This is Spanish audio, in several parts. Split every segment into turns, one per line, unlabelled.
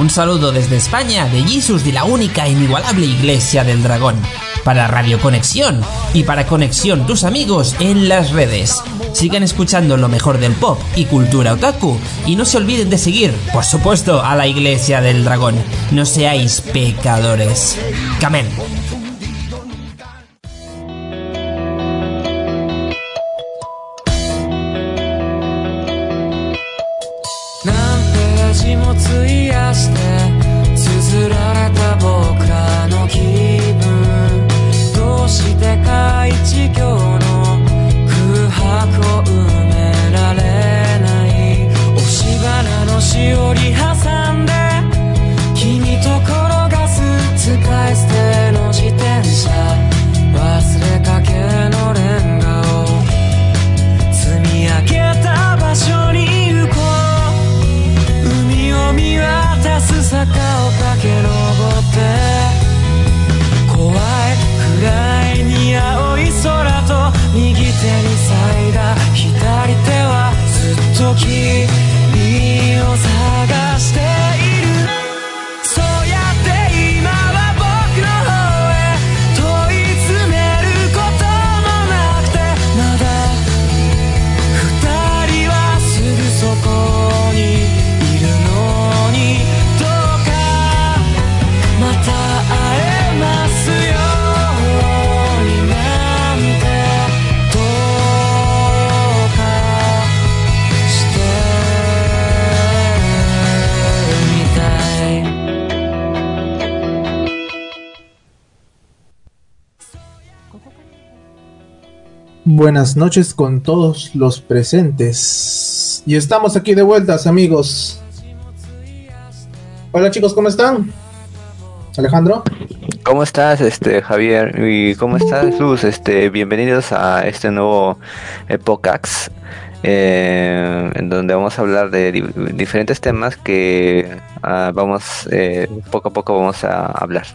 Un saludo desde España de Jesus de la única e inigualable Iglesia del Dragón. Para Radio Conexión y para Conexión tus amigos en las redes. Sigan escuchando lo mejor del pop y cultura otaku y no se olviden de seguir, por supuesto, a la Iglesia del Dragón. No seáis pecadores. Camen.
Buenas noches con todos los presentes. Y estamos aquí de vueltas, amigos. Hola chicos, ¿cómo están? Alejandro.
¿Cómo estás, este Javier? ¿Y cómo estás, Luz? Este, bienvenidos a este nuevo Epocax, eh, en donde vamos a hablar de diferentes temas que ah, vamos eh, poco a poco vamos a hablar.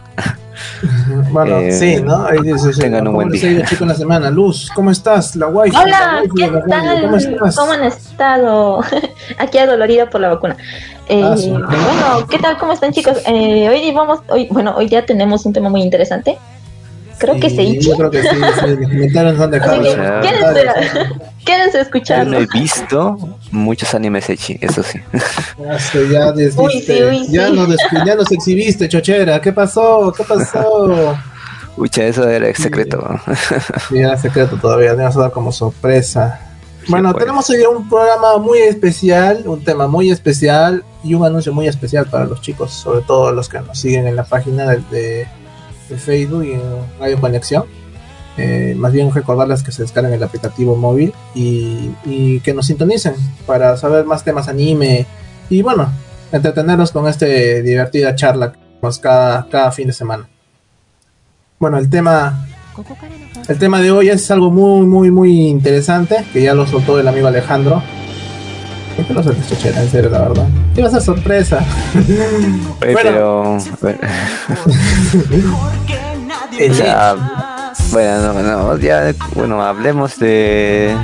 bueno, eh, sí, ¿no? Ahí dice, tengan un buen día. chico en la semana? Luz, ¿cómo estás? La wifi.
Hola, ¿qué tal? ¿Cómo, estás? ¿Cómo han estado? Aquí adolorida por la vacuna. Eh, ah, bueno, ¿qué tal? ¿Cómo están, chicos? Eh, hoy vamos, hoy, bueno, hoy ya tenemos un tema muy interesante. Creo que sí. Yo creo que sí, sí. Quédense, a escuchar.
No he visto muchos animes Echi, eso sí.
Ya, ya, no ya nos exhibiste, chochera. ¿Qué pasó? ¿Qué pasó?
Ucha, eso era secreto.
Sí, era secreto todavía, vamos a dar como sorpresa. Bueno, pues. tenemos hoy un programa muy especial, un tema muy especial y un anuncio muy especial para los chicos, sobre todo los que nos siguen en la página de de Facebook y en Radio Conexión. Eh, más bien recordarles que se descarguen el aplicativo móvil y, que nos sintonicen para saber más temas anime y bueno, entretenernos con esta divertida charla que cada, cada fin de semana. Bueno, el tema el tema de hoy es algo muy muy muy interesante que ya lo soltó el amigo Alejandro. ¿Por qué lo en serio, la verdad? Iba a ser sorpresa.
pero... bueno, no, no, ya, bueno, hablemos de,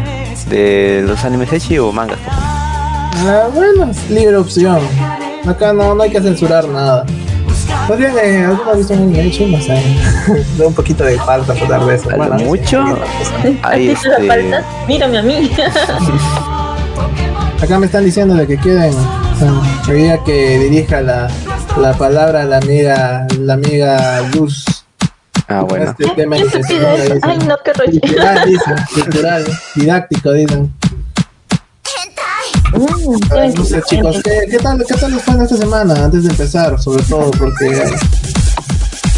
de los animes hechi o mangas.
Ah, bueno, libre opción. Acá no, no hay que censurar nada. Más bien, eh, ¿alguna visto un hecho? No sé. de un poquito de falta por dar de eso.
Bueno, ¿Mucho?
Ahí este... Mírame a mí.
Acá me están diciendo de que quieren quería que dirija la, la palabra a la amiga, la amiga Luz.
Ah, bueno.
Este tema Ay,
no, qué rollo.
Cultural, dicen, cultural, didáctico, dicen. Mm, no sé, chicos, ¿qué, ¿qué, tal, ¿qué tal les fue en esta semana? Antes de empezar, sobre todo, porque.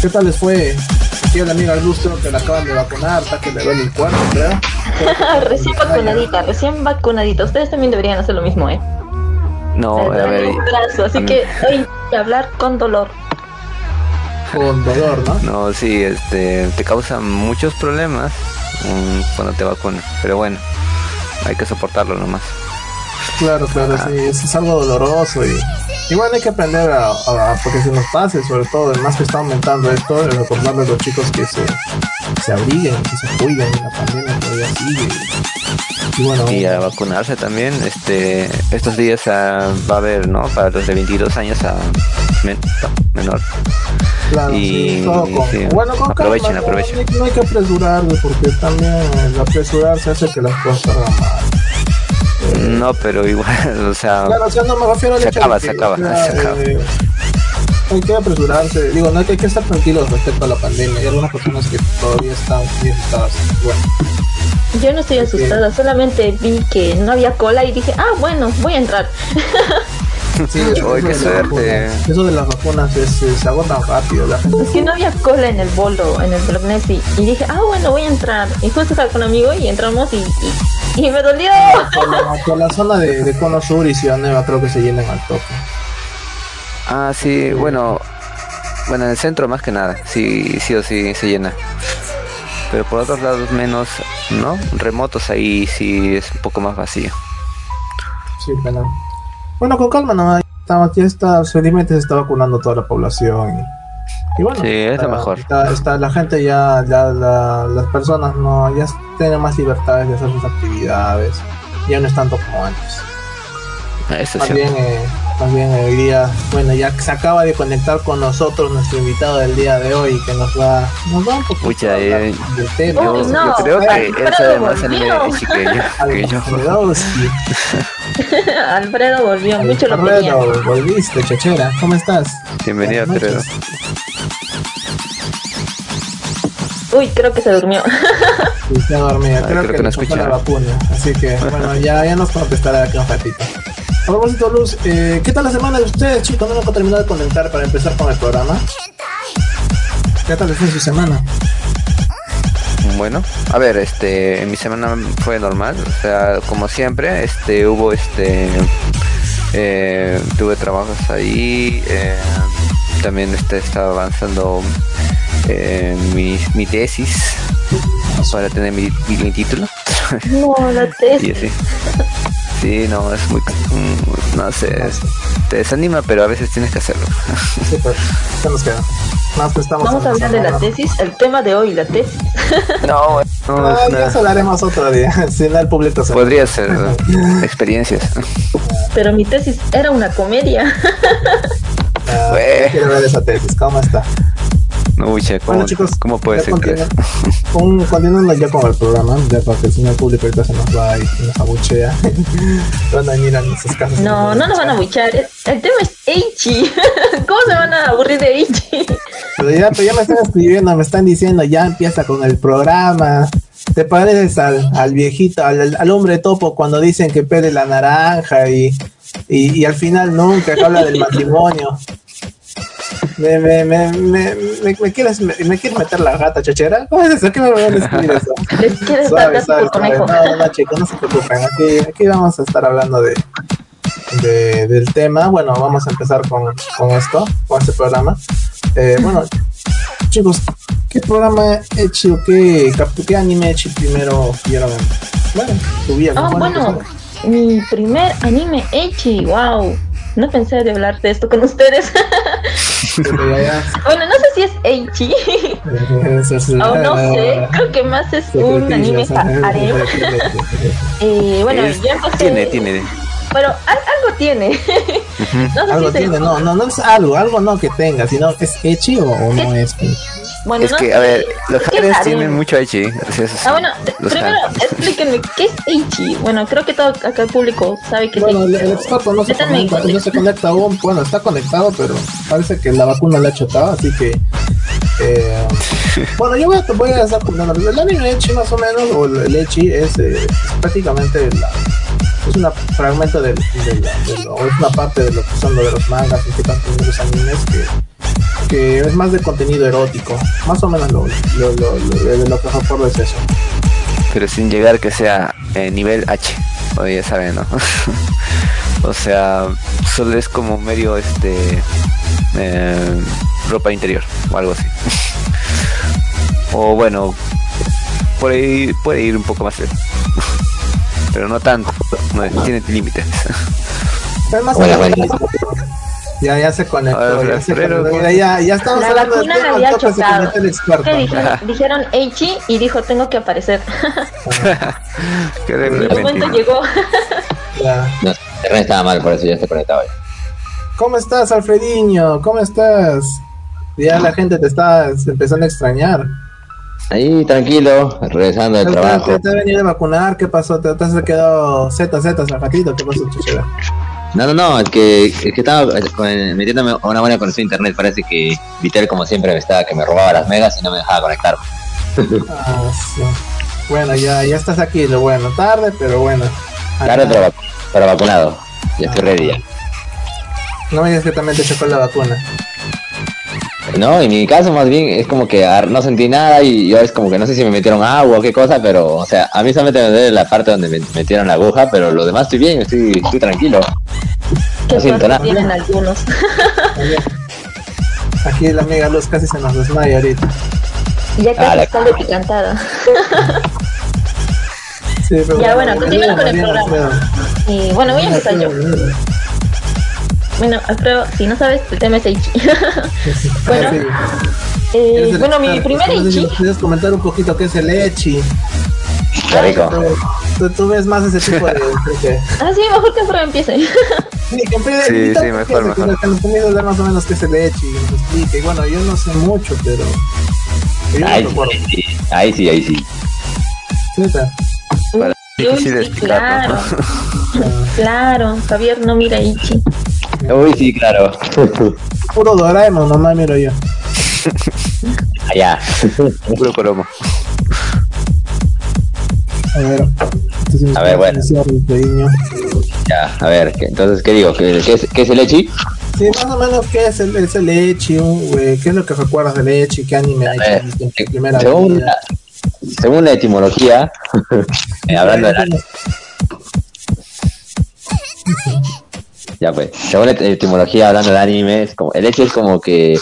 ¿Qué tal les fue? Aquí la amiga Luz creo que la acaban de vacunar, está que le duele el cuarto, creo.
recién vacunadita, recién vacunadita. Ustedes también deberían hacer lo mismo, ¿eh?
No, a ver.
así que hoy hablar con dolor.
Con dolor, ¿no?
No, sí, este, te causa muchos problemas um, cuando te vacunas, pero bueno, hay que soportarlo nomás.
Claro, claro, sí, es, algo doloroso y, igual hay que aprender a, porque se nos pase, sobre todo, además que está aumentando esto, recordarle a los chicos que se, se abriguen, que se cuiden, la pandemia todavía sigue.
Y, bueno, y a vacunarse también, este, estos días va a haber, ¿no? Para los de 22 años a menor.
Claro, y, sí, bueno, con aprovechen, aprovechen. No, hay que apresurarse porque también el apresurarse hace que las cosas salgan mal.
No, pero igual, o sea.
Claro, o sea, no me refiero al
se acaba, se acaba, se acaba. Eh,
hay que apresurarse. Digo, no hay que, estar tranquilos respecto a la pandemia. Hay algunas personas que todavía están muy asustadas. Bueno.
Yo no estoy asustada, solamente vi que no había cola y dije, ah, bueno, voy a entrar.
Sí, eso, de eso de las vacunas es, se agota rápido. La
Es que no había cola en el bolo, en el Blackness y, y, dije, ah, bueno, voy a entrar. Y justo estaba con un amigo y entramos y, y, me dolió.
Por la, zona de, de, Cono Sur y Ciudad Nueva creo que se llenan al toque.
Ah, sí, bueno, bueno, en el centro más que nada, sí, sí o sí se llena. Pero por otros lados menos, ¿no? Remotos ahí sí es un poco más vacío.
Sí, bueno. Bueno, con calma nomás. Ya está, felizmente se está vacunando toda la población. Y, bueno,
sí, es lo mejor.
Está, la gente ya, ya las personas no, ya tienen más libertades de hacer sus actividades. Ya no es tanto como antes.
Eso
más bien, eh, más bien hoy día, bueno, ya se acaba de conectar con nosotros nuestro invitado del día de hoy que nos va, nos va un poco
Pucha, eh, del tema. Yo, no, yo creo que él sabe más anime que yo. Que yo.
Alfredo volvió, mucho
lo Alfredo, volviste, chachera. ¿Cómo estás?
Bienvenido, Alfredo.
Uy, creo que se durmió.
Sí, se dormía. Creo, creo, que, que no escucha la vacuna. Así que, bueno, ya, ya nos contestará aquí un ratito. A propósito, Luz, eh, ¿qué tal la semana de ustedes, chicos? No me he terminado de conectar para empezar con el programa. ¿Qué tal fue su semana?
Bueno, a ver, este, mi semana fue normal, o sea, como siempre, este, hubo, este, eh, tuve trabajos ahí, eh, también este, estaba avanzando eh, mi, mi, tesis para tener mi, mi, título.
No, la tesis.
sí, sí, no, es muy, mm, no sé, te desanima, pero a veces tienes que hacerlo.
Sí, pues, nos queda?
Vamos a hablar de la tesis, el tema de hoy, la tesis.
No, no,
ah, ya hablaremos otro día, si no el público
Podría ser experiencias.
Pero mi tesis era una comedia.
Ah, quiero ver esa tesis, ¿cómo está?
Uy, che, ¿cómo, bueno, chicos, ¿cómo puede ser?
Continuando ya con el programa, ya para que el señor público ahorita se nos va y nos abuchea. van a venir a nuestras casas.
No, no nos van a abuchear. El tema es Eichi. ¿Cómo se van a aburrir de Eichi?
Pero ya, pero ya me están escribiendo, me están diciendo, ya empieza con el programa. ¿Te pareces al, al viejito, al, al, hombre topo cuando dicen que pede la naranja y, y, y al final nunca habla del matrimonio? Me, me, me, me, me, quieres, me, quieres meter la gata chachera? ¿Cómo es eso? ¿Qué me van a escribir eso?
¿Quieres suave, suave, suave.
No, no, chicos, no se preocupen. Aquí, aquí vamos a estar hablando de, de, del tema. Bueno, vamos a empezar con, con esto, con este programa. Eh, bueno, chicos, ¿qué programa hecho o qué, qué anime hecho primero vieron? Bueno, tu vida.
Ah, bueno, mi primer anime Echi, wow. No pensé de hablar de esto con ustedes. bueno, no sé si es Eichi. o no sé, creo que más es un anime harem. eh, bueno, ya empecé.
Tiene, tiene.
Pero algo tiene.
no sé algo si tiene, no, no, no es algo, algo no que tenga, sino es Echi o, o no es.
Bueno, es que, a ver, los harems tienen mucho Eichi.
ah, bueno, primero explíquenme, ¿qué es Eichi? Bueno, creo que todo acá el público sabe que
bueno, es Bueno, el, experto no se, conecta, no se conecta aún. Bueno, está conectado, pero parece que la vacuna le ha chocado, así que. Eh, bueno, yo voy a, voy a estar comentando. El anime Echi, más o menos, o el Echi, es, eh, prácticamente la es un fragmento de, de, lo, es una parte de lo que son lo de los mangas y que tanto los animes que que es más de contenido erótico. Más o menos lo, lo, lo, lo, lo que recuerdo es eso.
Pero sin llegar que sea eh, nivel H, o ya saben, ¿no? o sea, solo es como medio este eh, ropa interior o algo así. o bueno, por ahí puede ir un poco más pero no tanto, no tiene límites.
bueno, bueno. Ya, ya se conectó. ya, se conectó. ya, ya estamos
la
hablando
vacuna me había chocado. ¿Qué dijeron? dijeron Eichi y dijo tengo que aparecer.
El
momento llegó.
ya. No, estaba mal, por eso ya se conectaba.
¿Cómo estás, Alfrediño? ¿Cómo estás? Ya la gente te está empezando a extrañar.
Ahí, tranquilo, regresando del trabajo.
¿Te, te has venido a vacunar? ¿Qué pasó? ¿Te, te has quedado Z, Z, ratito? ¿Qué pasó, chuchera?
No, no, no, es que, es que estaba metiéndome a una buena conexión a internet. Parece que Vitel, como siempre, me estaba que me robaba las megas y no me dejaba conectar.
Ah, sí. Bueno, ya, ya estás aquí, lo bueno. Tarde, pero bueno.
Tarde, pero, pero, vacunado. Ya estoy ready ya.
No me digas que también te chocó la vacuna.
No, en mi caso más bien es como que no sentí nada y yo es como que no sé si me metieron agua o qué cosa, pero o sea, a mí solamente me duele la parte donde me metieron la aguja, pero lo demás estoy bien, estoy, estoy tranquilo.
no siento nada. tienen algunos.
Aquí la amiga Luz casi se nos desmaya ahorita.
Ya casi ah, está de picantada.
sí, pero
ya bueno, continuamos con el programa. Y bueno, voy a empezar yo. Bueno, Alfredo, si no sabes, el tema es Eichi. bueno, eh, bueno, mi primer Eichi.
¿Puedes comentar un poquito qué es el Eichi?
Qué rico.
Tú, tú, ves más ese tipo de.
ah, sí, mejor que Alfredo empiece.
Sí, que empiece, sí, sí, mejor, mejor. Que nos comienza a más o menos qué es el Echi y nos explique. Bueno, yo no sé mucho, pero.
ahí, sí, ahí sí, ahí sí.
Para difícil explicar,
claro. claro, Javier no mira Ichi.
Uy, sí, claro.
Puro Doraemon, nomás miro yo.
Allá.
Puro cromo.
A ver.
A ver, bueno. Ya, a ver, entonces, ¿qué digo? ¿Qué, qué, es, qué es el Echi?
Sí, más o menos, ¿qué es el, es el Echi? ¿Qué es lo que recuerdas del Echi? ¿Qué anime hay en tu primera
según, la, según la etimología, eh, hablando de la, Ya pues, según la etimología hablando de anime, es como, el hecho es como que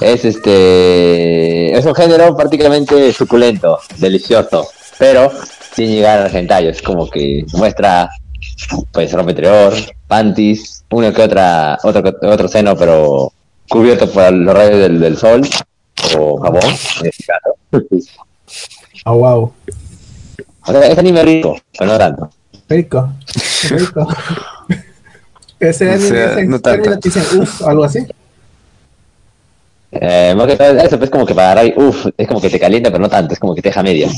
es este es un género prácticamente suculento, delicioso, pero sin llegar al hentai, es como que muestra pues rompetrior, panties, uno que otra, otro otro seno pero cubierto por los rayos del, del sol o jabón, en este caso.
Ah, wow.
O sea, es anime rico, pero no tanto.
Rico, rico. Ese o sea, no tanto. dicen uff, algo así.
Eh, eso es como que para agarrar, uff, es como que te calienta, pero no tanto, es como que te deja media.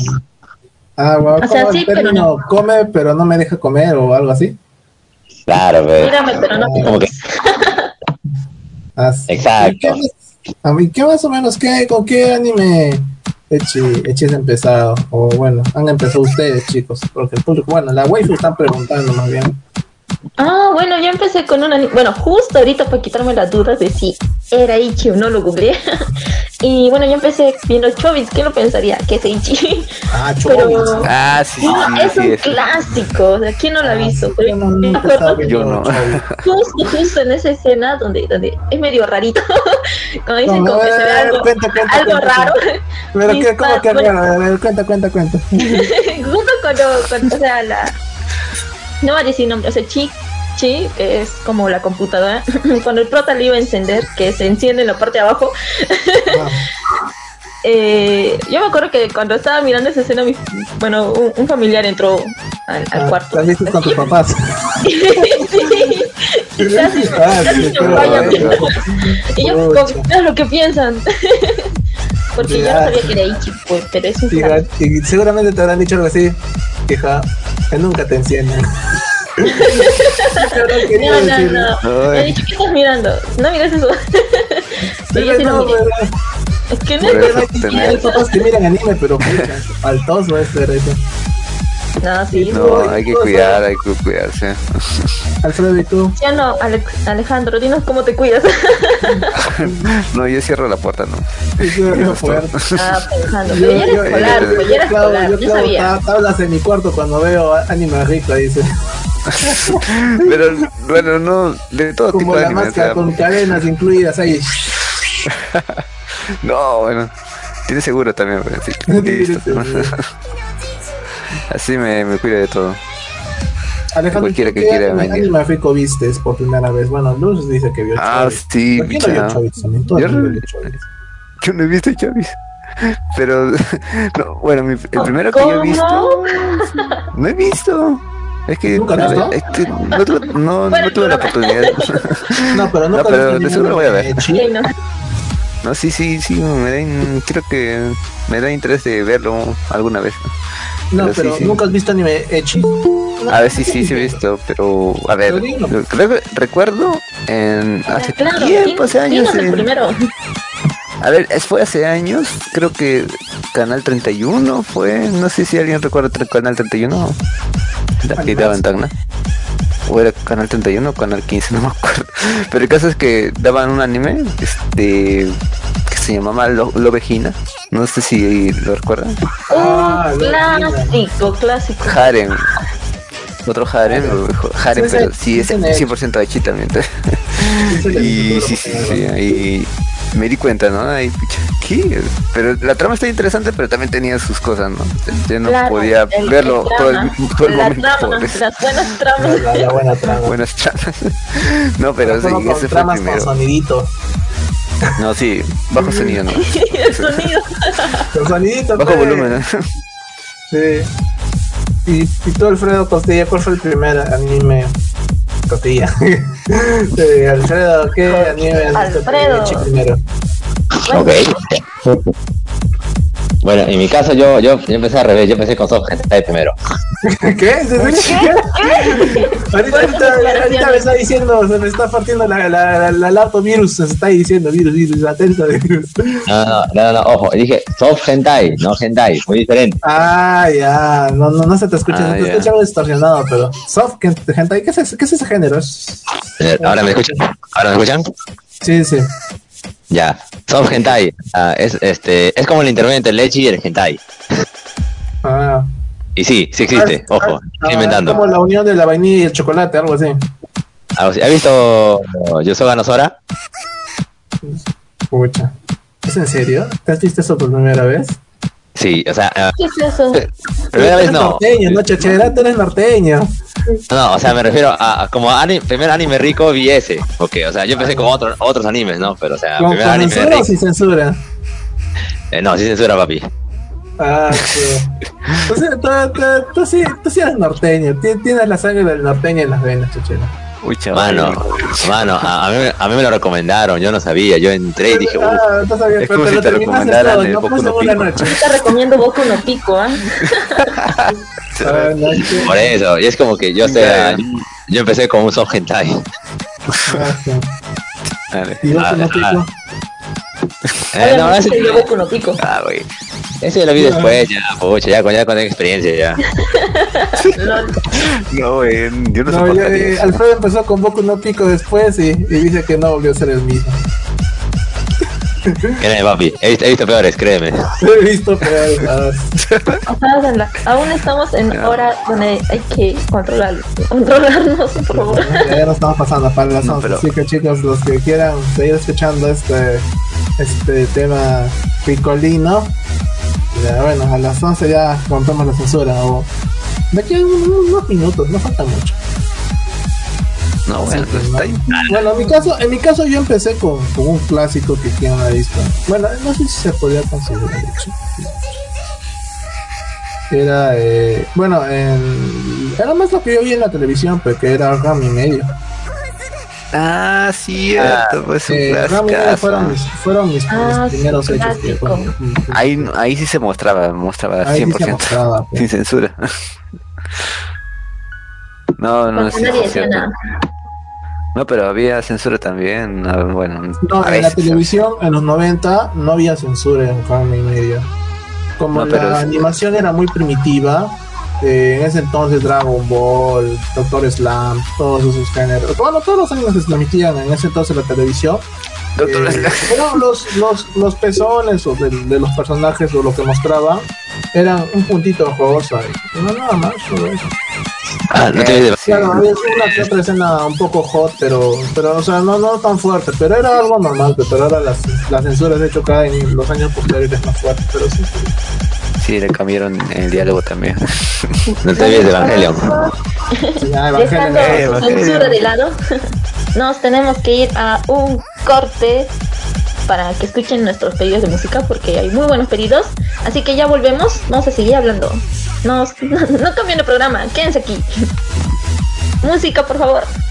Ah, wow, o sea, sí, pero no. come, pero no me deja comer o algo así.
Claro,
pero. Mírame, pero no
como que... Exacto.
a mí, ¿qué más o menos, qué, con qué anime Echi, Echi es empezado? O bueno, han empezado ustedes, chicos, porque el público, bueno, la waifu están preguntando más bien.
Ah, bueno, ya empecé con una. Bueno, justo ahorita para quitarme las dudas de si era Ichi o no lo googleé. y bueno, ya empecé viendo Chobits. ¿Qué lo pensaría? Que es Ichi.
Ah, Chobits.
ah, sí, sí,
Es un clásico. O sea, ¿quién no lo ha ah, visto?
yo no, yo no.
Justo, justo en esa escena donde, donde es medio rarito. Cuando dicen como que se ve algo, algo raro.
Pero que, ¿cómo que raro? Cuenta, cuenta, cuenta.
justo cuando, cuando, o sea, la no va a decir nombre, o sea, Chi, Chi, que es como la computadora, cuando el prota le iba a encender, que se enciende en la parte de abajo. Eh, yo me acuerdo que cuando estaba mirando esa escena, mi, bueno, un, familiar entró al, al ah, cuarto.
¿La viste con tus papás?
sí. Y casi, casi y yo, ¿qué lo que piensan? Porque yo no sabía que era Ichi, pues, pero es un
y, y seguramente te habrán dicho algo así, queja, que nunca te encienden.
no, no, no. Me he dicho, ¿qué estás mirando? No mires eso. pero yo sí no, lo Es que no
es que miran anime, pero faltoso es ver eso.
No, sí.
No, hay que cuidar, hay que cuidarse.
Alfredo, ¿y tú?
Ya no, Alejandro, dinos cómo te cuidas.
no, yo cierro la puerta, no.
Yo cierro la puerta.
Ah, pensando. Escolar, escolar, yo sabía.
Tablas en mi cuarto cuando veo anime rico, dice.
Pero, bueno, no, de todo
Como
tipo de
anime. Máscara, con cadenas incluidas ahí.
no, bueno. Tiene seguro también, pero sí. Así me, me cuida de todo.
Alejandro, cualquiera que quiera venir. anime Fico vistes por primera vez? Bueno, Luz dice que vio
Ah, sí, ¿Por qué no vio Yo, yo no he visto Chavis. Pero, no, bueno, mi, el primero que yo he visto, no he visto. Es que, ¿Nunca no, es que no, tuve, no, no tuve la oportunidad.
No, pero nunca no,
pero de seguro lo voy a ver. No, sí, sí, sí, me da, creo que me da interés de verlo alguna vez.
No, pero, nunca has visto anime Echi.
A ver, sí, sí, sí he visto, pero a ver, creo que recuerdo en hace tiempo, hace años. primero. A ver, fue hace años, creo que Canal 31 fue, no sé si alguien recuerda Canal 31. De daban Tacna. O era Canal 31 o Canal 15, no me acuerdo. Pero el caso es que daban un anime, este, que se llamaba Lo Lovegina. No sé si lo recuerdan.
Ah, clásico, clásico.
Harem. Otro Harem, Harem, pero sí es 100% de chi también. y sí, sí, sí, y me di cuenta, ¿no? Ay, ¿qué? Pero la trama está interesante, pero también tenía sus cosas, ¿no? Yo no podía verlo todo el, todo el momento.
Trama, las buenas tramas.
La, la, buena trama.
Buenas tramas. no, pero sí,
ese fue el primero. con sonidito.
No, sí, bajo sonido, ¿no?
sonido.
con sonidito.
Bajo volumen, ¿no?
Sí. Y, y tú, Alfredo Costilla, ¿cuál fue el primer anime Costilla. sí, Alfredo, ¿qué anime
Alfredo.
primero?
Ok. Bueno, en mi caso yo, yo, yo empecé al revés, yo empecé con Soft Hentai primero.
¿Qué? ¿Qué? Ahorita, ahorita, me está diciendo, se me está partiendo la, la, la, la virus, se está diciendo virus, virus, atento de virus.
No, no, no, no, ojo, dije soft hentai, no hentai, muy diferente.
Ah, ya, no, no, no se te escucha, ah, se te escucha algo distorsionado, pero soft hentai, ¿qué es, qué es ese género?
Eh, ¿Ahora me escuchan? ¿Ahora me escuchan?
Sí, sí.
Ya, soft hentai. Uh, es, este, es como el intermedio entre el leche y el hentai.
Ah.
Y sí, sí existe, ah, ojo, ah, estoy inventando.
como la unión de la vainilla y el chocolate, algo así.
¿Has visto Yosoga Nosora?
Pucha. ¿Es en serio? ¿Te has visto eso por primera vez?
Sí, o sea.
¿Qué es eso?
Primera vez no.
Norteño, no, chachera, tú eres norteño.
No, o sea, me refiero a, como anime, primer anime rico vi ese. Ok, o sea, yo empecé con otros otros animes, ¿no? Pero, o sea,
¿Con, primer anime censura o sin censura?
Eh, no, sin censura, papi.
Ah, sí. Entonces, tú, tú, sí, tú sí eres norteño. Tienes la sangre del norteño en las venas, chachera.
Uy, chaval. Mano, mano, a, mí, a mí me lo recomendaron, yo no sabía, yo entré y dije, uy,
ah, no sabía, es como si te recomendaran el Boku no Pico.
Te recomiendo Boku no Pico, ¿eh?
Por eso, y es como que yo sea, yo empecé con un soft hentai.
¿Y Boku no Pico?
Eh, no,
ese yo Boku no Pico.
Ah, güey. Ese lo vi después, ya, pocha, ya, ya con experiencia, ya.
no, güey, yo no,
no eh, Alfredo empezó con Boku no Pico después y, y dice que no volvió a ser el mismo.
Créeme, papi, he visto, he visto, peores, créeme.
He visto peores.
aún estamos en hora donde hay que controlar, controlarnos, por favor.
Ya, nos estamos pasando para las 11, así que chicos, los que quieran seguir escuchando este, este tema picolino, ya, bueno, a las 11 ya rompemos la censura. O de aquí a unos minutos, no falta mucho.
No, bueno, pues.
Bueno, en mi caso, en mi caso yo empecé con, con un clásico que tiene una visto. Bueno, no sé si se podía considerar hecho. Era, eh, bueno, en, era más lo que yo vi en la televisión, pero que era Ram y medio.
Ah, cierto, pues
eh, fueron mis, fueron mis, ah, primeros hechos. Que,
ahí, ahí sí se mostraba, mostraba ahí 100%, sí se mostraba, pues. sin censura. no, no, sí, no, pero había censura también. Bueno,
no, en la televisión en los 90 no había censura en Carmen y Media. Como la animación era muy primitiva, eh, en ese entonces Dragon Ball, Doctor Slam, todos esos géneros. Bueno, todos los años se transmitían en ese entonces la televisión.
Doctor eh,
los, los, los pezones o de, de, los personajes o lo que mostraban eran un puntito rosa. Y no nada más, eso.
Ah, no te
Claro, había una que otra escena un poco hot, pero, pero o sea, no, no tan fuerte, pero era algo normal, pero ahora las, las censuras de hecho cada en los años posteriores más fuertes, pero sí.
Sí, le cambiaron el diálogo también.
no te olvides de Evangelion.
Dejando su censura de lado, nos tenemos que ir a un corte para que escuchen nuestros pedidos de música porque hay muy buenos pedidos. Así que ya volvemos, vamos a seguir hablando. No, no, cambien el programa, quédense aquí. música, por favor.「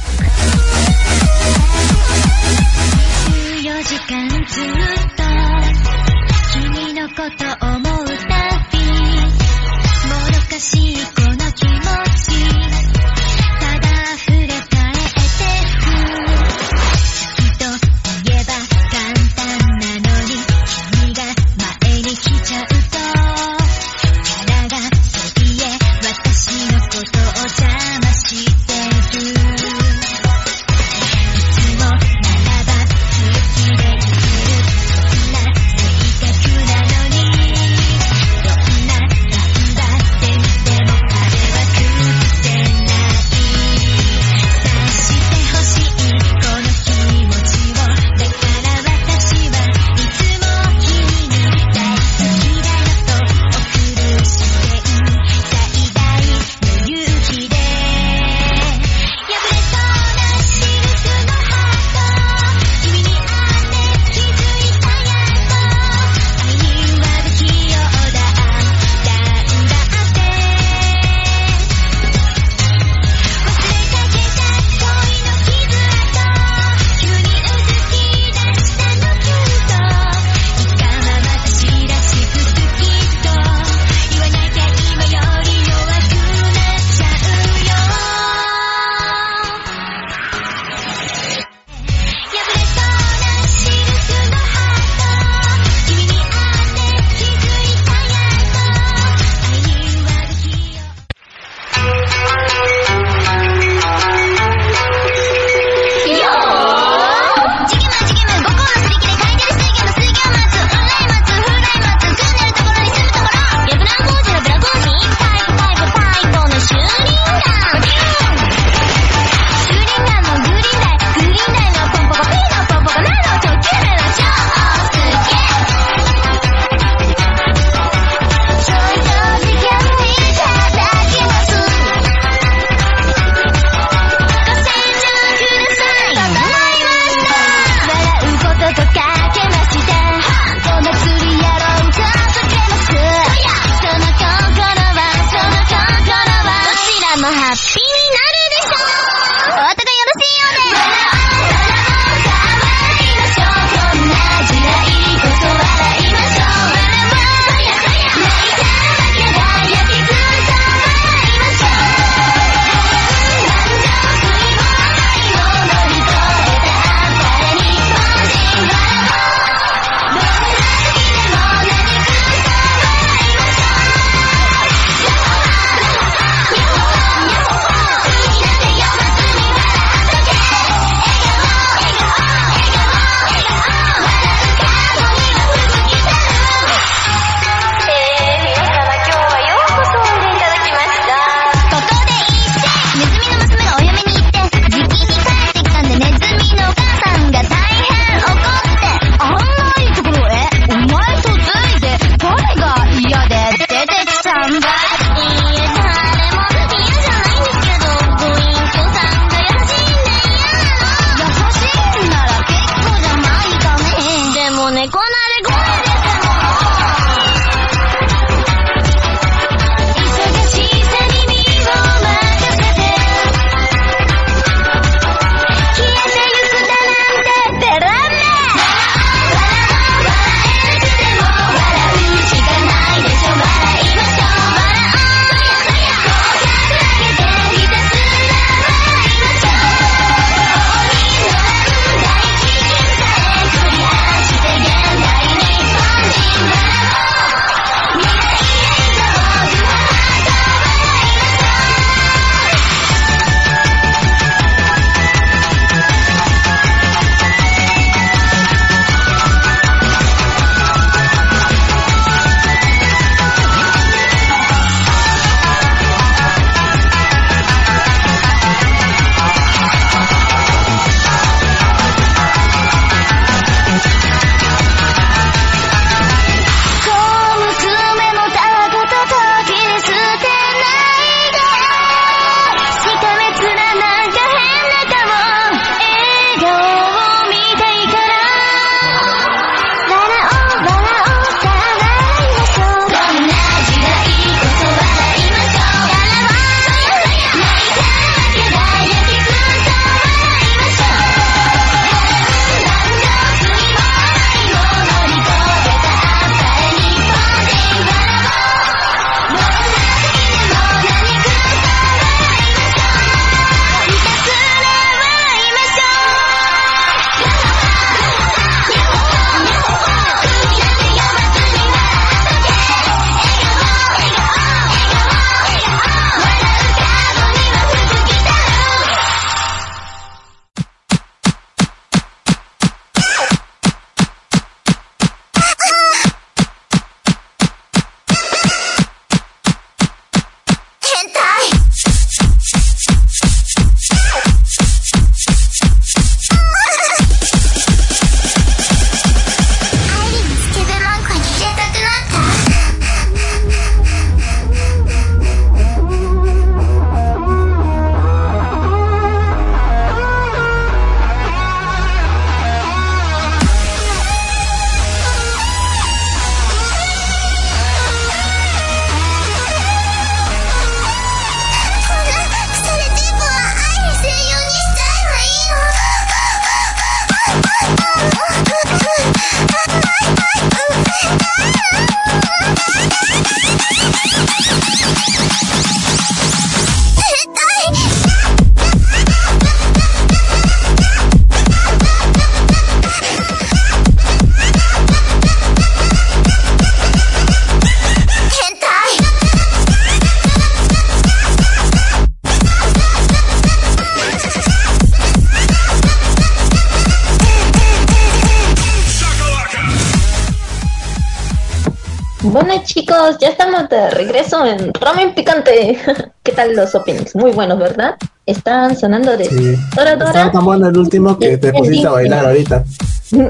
Bueno chicos, ya estamos de regreso en Ramen Picante. ¿Qué tal los openings? Muy buenos, ¿verdad? Están sonando de
sí. Tan bueno el último que te pusiste a bailar ahorita.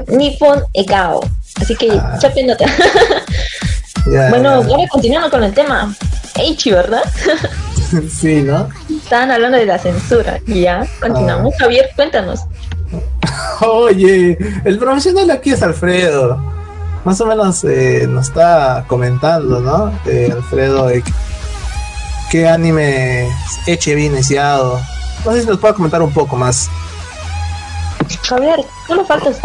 Nippon Egao. Así que ah. chapiéndote. bueno, ahora continuando con el tema. Eichi, ¿verdad?
sí, ¿no?
Estaban hablando de la censura. Ya, continuamos. Ah. Javier, cuéntanos.
Oye, el profesional aquí es Alfredo más o menos eh, nos está comentando, ¿no? Eh, Alfredo, qué anime eche bien iniciado. No sé si nos puede comentar un poco más.
Javier, solo faltas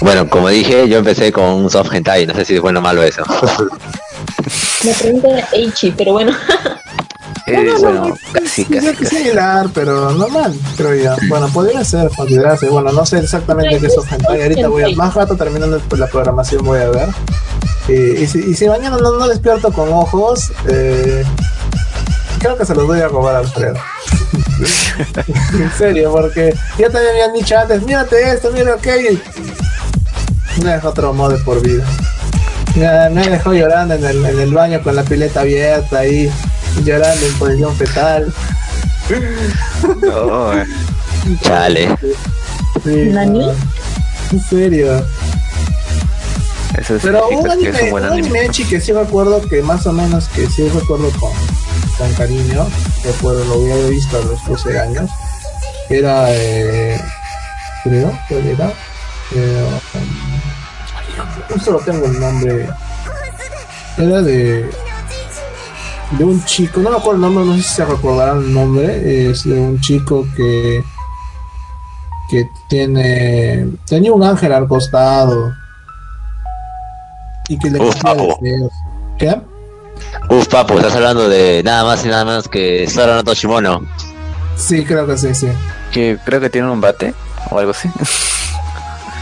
Bueno, como dije, yo empecé con un soft hentai, no sé si es bueno o malo eso.
Me pregunta Eichi, pero bueno.
Eh, bueno, casi, casi, casi. similar, pero normal, creo yo. Bueno, podría ser, considerarse. Bueno, no sé exactamente qué es hentai. Ahorita voy a, más rato terminando la programación voy a ver. Y, si, y si, mañana no, no, despierto con ojos, eh, creo que se los voy a robar a Alfredo. en serio, porque ya te habían dicho antes, mírate esto, mira ok. Me dejó otro modo por vida. Me, dejó llorando en el, en el baño con la pileta abierta ahí llorando en posición fetal.
No, chale.
¿Nani?
En serio. Pero un anime, un anime, que sí recuerdo que más o menos que sí recuerdo con, con cariño, recuerdo, lo había visto a los 12 años, era, eh, creo, ¿cuál era? Eh, no solo tengo el nombre, era de de un chico, no me acuerdo el nombre, no sé si se recordarán el nombre, es de un chico que que tiene tenía un ángel al costado y que le
Uf, papu. ¿Qué? Uf, papu, estás hablando de nada más y nada menos que Sora no Toshimono.
Sí, creo que sí, sí.
Que creo que tiene un bate o algo así.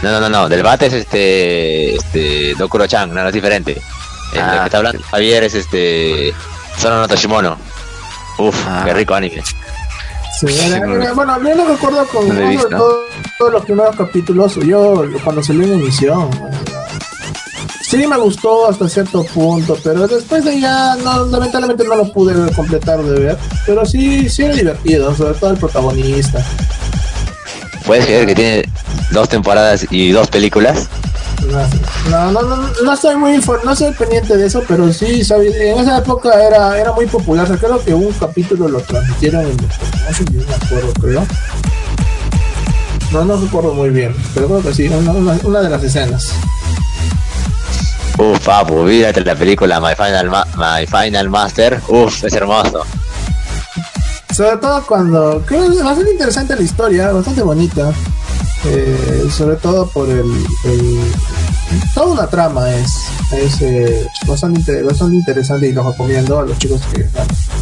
No, no, no, no, del bate es este este Dokuro-chan, no, es diferente. El ah, que está hablando Javier es este Solo no Toshimono. Uf, ah. qué rico anime.
Sí, bueno, yo lo recuerdo con todos, los primeros capítulos. Yo cuando salió en emisión. Sí me gustó hasta cierto punto, pero después de ya no, lamentablemente no lo pude completar de ver. Pero sí, sí era divertido, sobre todo el protagonista.
¿Puedes creer que tiene dos temporadas y dos películas?
No, no, no, no estoy muy no estoy pendiente de eso, pero sí, en esa época era, era muy popular. creo que un capítulo lo transmitieron en no me acuerdo, creo. No, no recuerdo muy bien, pero creo que sí, una, de las escenas.
Uf, papu, mírate la película My Final, My Final Master. Uf, es hermoso.
Sobre todo cuando. Creo que es bastante interesante la historia, bastante bonita. Eh, sobre todo por el, toda una trama es, es eh, bastante, bastante interesante y lo recomiendo a los chicos que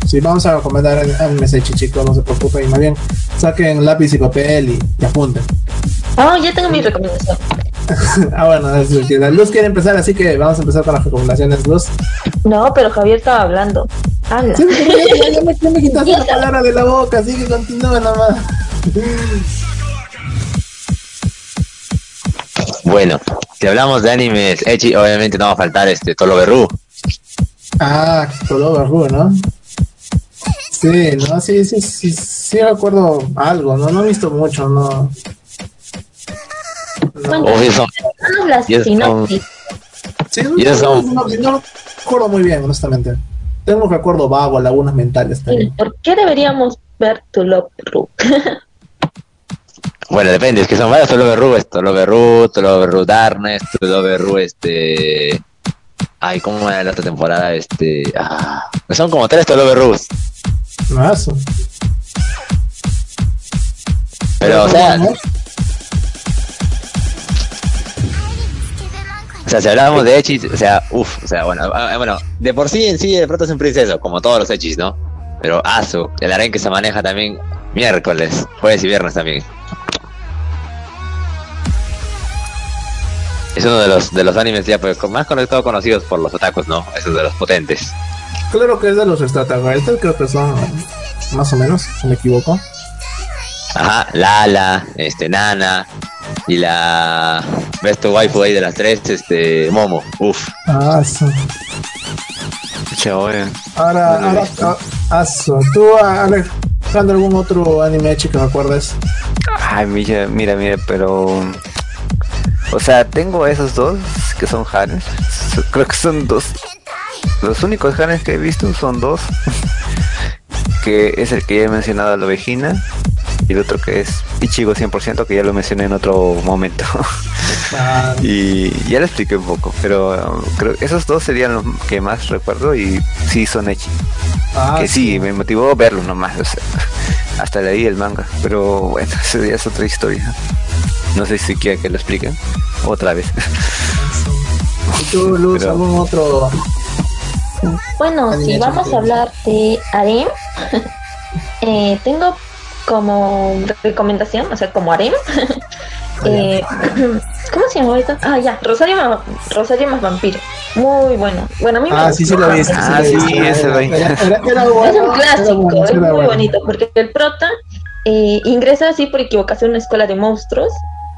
si vamos a recomendar animes chicos no se preocupen más bien saquen lápiz y papel y, apunten.
Oh ya tengo mi recomendación.
Ah bueno es la luz quiere empezar así que vamos a empezar con las recomendaciones luz.
No pero Javier estaba hablando. Habla. Sí,
ya, me, me quitaste la palabra de la boca así que continúa nomás
Bueno, si hablamos de animes Echi, obviamente no va a faltar este Tolo Berru.
Ah, Tolo Berru, ¿no? Sí, no, sí, sí, sí, sí recuerdo algo, no, no he visto mucho, no.
no. Oh, eso. Sí, no,
no, no, recuerdo muy bien, honestamente. Tengo un recuerdo vago, lagunas mentales también.
¿Por qué deberíamos ver Tolo Berru?
Bueno, depende, es que son varios Tolo Berru, es Tolo Berru, Tolo Berru Darkness, este... Ay, ¿cómo era la otra temporada? Este... Ah, son como tres Tolo Berrus.
Mazo.
Pero, o sea... O sea, si hablábamos de Echis, o sea, uff, o sea, bueno, ah, bueno, de por sí en sí de pronto es un princeso, como todos los Echis, ¿no? Pero Azu, el arenque se maneja también miércoles, jueves y viernes también. Es uno de los de los animes ya pues más conectados conocidos por los otakus, ¿no? Esos de los potentes.
Claro que es de los extraterrestres, creo que son más o menos, si me equivoco.
Ajá, Lala, este Nana y la ves tu waifu ahí de las tres, este, Momo, uff.
Ah, sí. Ahora, ahora, ah, ¿tú, Alejandro, algún otro anime que me acuerdes?
Ay, mira, mira, mira, pero... O sea, tengo esos dos que son Hanes. Creo que son dos. Los únicos Hanes que he visto son dos. que es el que ya he mencionado, la ovejina y el otro que es Ichigo 100%, que ya lo mencioné en otro momento. Y ya lo expliqué un poco, pero um, creo que esos dos serían los que más recuerdo y sí son Echi. Ah, que sí, me motivó verlo nomás, hasta leí el manga, pero bueno, eso ya es otra historia. No sé si quiere que lo expliquen otra vez.
tú, Luz, algún otro?
Bueno, si vamos a hablar de Arem, eh, tengo como recomendación, o sea, como harem. eh, ¿Cómo se llama esto? Ah, ya, Rosario, más, Rosario más vampiro. Muy bueno. Bueno, a mí me
Ah, sí, sí lo vi.
Ah, sí, ese lo
Es un clásico, es muy bonito, porque el prota eh, ingresa así por equivocación a una escuela de monstruos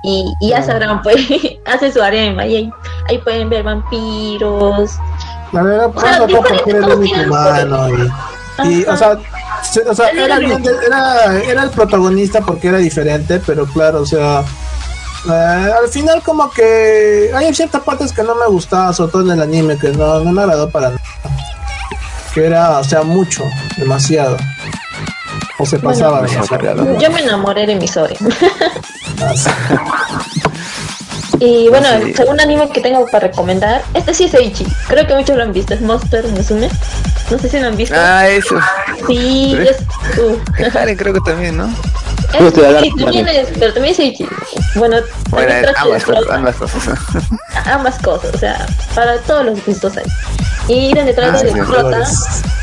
y, y ya sabrán, pues, hace su harem. Ahí, ahí pueden ver vampiros.
La verdad, sea, porque el único humano y, y o sea, o sea, era, era, el protagonista porque era diferente, pero claro, o sea, eh, al final como que hay ciertas partes que no me gustaban, sobre todo en el anime, que no, no me agradó para nada. Que era, o sea, mucho, demasiado. O se pasaba
Yo me enamoré de Misori. Ah, y bueno, el segundo anime que tengo para recomendar, este sí es Eichi. Creo que muchos lo han visto, es Monster Musume. No sé si lo han visto.
Ah, eso.
Sí, es. Uh.
creo que también, ¿no?
Es, sí, también es, pero también es Eichi. Bueno,
bueno ambas, ambas, cosas.
Ambas cosas, o sea, para todos los gustos hay. Y donde trata ah, de prota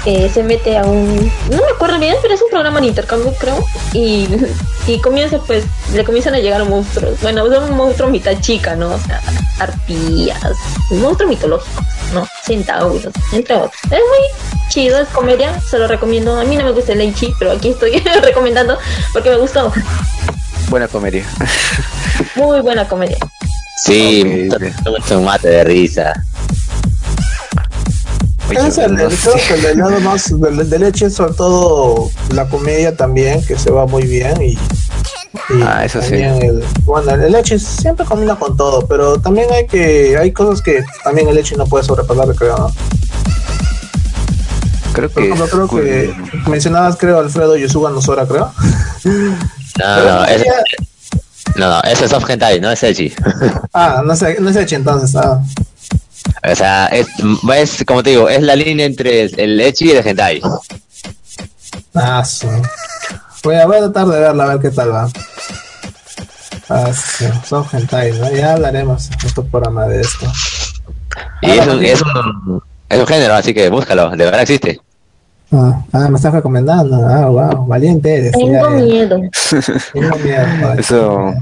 eh, se mete a un. No me acuerdo bien, pero es un programa de intercambio, creo. Y, y comienza, pues, le comienzan a llegar monstruos. Bueno, son un monstruo mitad chica, ¿no? O sea, arpías, monstruos mitológicos, ¿no? Centauros, entre otros. Es muy chido, es comedia, se lo recomiendo. A mí no me gusta el Eichi, pero aquí estoy recomendando porque me gustó.
Buena comedia.
Muy buena comedia.
Sí, okay, un mate de risa.
Es el, creo que el lado más de, leche, sobre todo la comedia también, que se va muy bien y,
ah, eso sí.
El, bueno, el leche siempre combina con todo, pero también hay que hay cosas que también el leche no puede sobrepasar, creo, ¿no?
Creo que,
ejemplo, creo que mencionabas, creo, Alfredo Yosuga Nosora, creo.
No, no, ese, no, no, ese es Off Hentai, no es Echi.
Ah, no es, no es Echi entonces, ah.
O sea, es, es, como te digo, es la línea entre el Echi y el Hentai.
Ah, sí. Voy a, voy a tratar de verla a ver qué tal va. Ah, sí, son hentai, ¿no? Ya hablaremos en otro programa de esto.
Y es, un, es, un, es un género, así que búscalo, de verdad existe.
Ah, ah, me estás recomendando. Ah, wow, valiente eres.
Tengo miedo.
Tengo miedo.
Eso.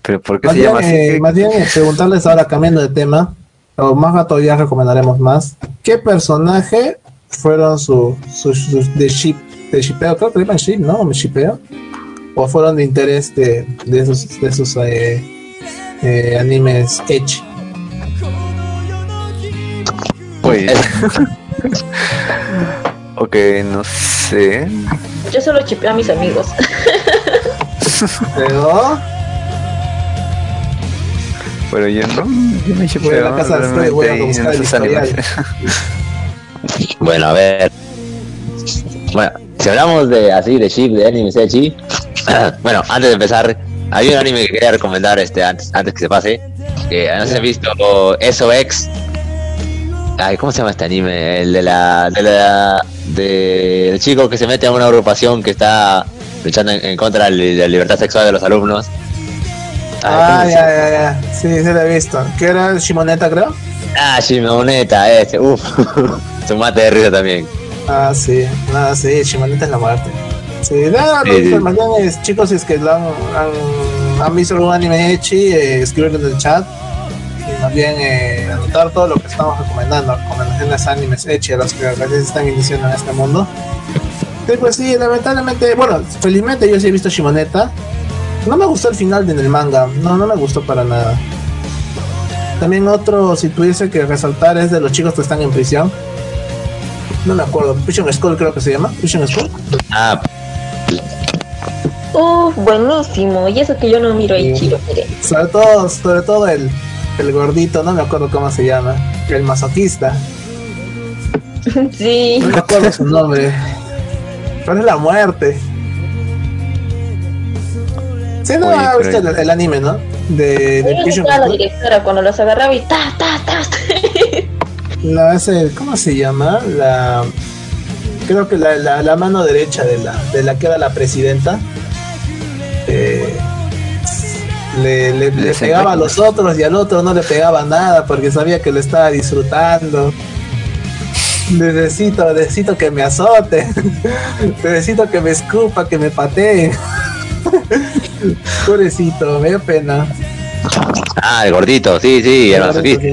¿Pero por qué se llama así?
Eh, más bien eh, preguntarles ahora, cambiando de tema, o más rato ya recomendaremos más. ¿Qué personaje fueron sus su, de ship, de shipeo? Creo que llaman ship, ¿no? ¿Me shipeo? ¿O fueron de interés de, de esos, de esos eh, eh, animes Edge?
Pues. ok, no sé.
Yo solo chipeo a mis amigos.
¿Pero?
Pero yo no, yo me
voy a la casa de voy a buscar el
Bueno, a ver. Bueno, si hablamos de así, de chip, de anime, de chip. bueno, antes de empezar, hay un anime que quería recomendar este antes, antes que se pase. Que no sé si han visto SOX. Ay, ¿cómo se llama este anime? El de la. de la. de. el chico que se mete a una agrupación que está luchando en, contra de la libertad sexual de los alumnos.
Ah, ya, ya, ya. Sí, se lo he visto. ¿Qué era Shimoneta, creo?
Ah, Shimoneta, este. Uf. Su mate de risa también.
Ah, sí. Nada, sí, Shimoneta es la muerte. Sí, nada, sí, sí. chicos, si es que han, han, visto algún anime Echi, eh, escriben en el chat. Y más bien eh, anotar todo lo que estamos recomendando, recomendaciones animes Echi a los que recién están iniciando en este mundo. Sí, pues sí, lamentablemente, bueno, felizmente yo sí he visto Shimoneta No me gustó el final en el manga, no, no me gustó para nada. También otro, si tuviese que resaltar, es de los chicos que están en prisión. No me acuerdo, Prison School creo que se llama. Prison School.
Ah.
Uf, buenísimo. Y eso que yo no miro ahí, chiro,
Sobre todo, sobre todo el, el gordito, no me acuerdo cómo se llama. El masoquista.
Sí.
No me acuerdo su nombre. Pero es la muerte. Sí, no, ha visto el, anime, ¿no? De, de
la directora cuando los agarraba y ta, ta, ta.
La, ese, ¿Cómo se llama? La creo que la, la, la, mano derecha de la, de la que era la presidenta eh, le, le, le, pegaba a los otros y al otro no le pegaba nada porque sabía que lo estaba disfrutando. Necesito, necesito que me azote, necesito que me escupa, que me patee. Pobrecito, me dio pena.
Ah, el gordito, sí, sí, el masoquista.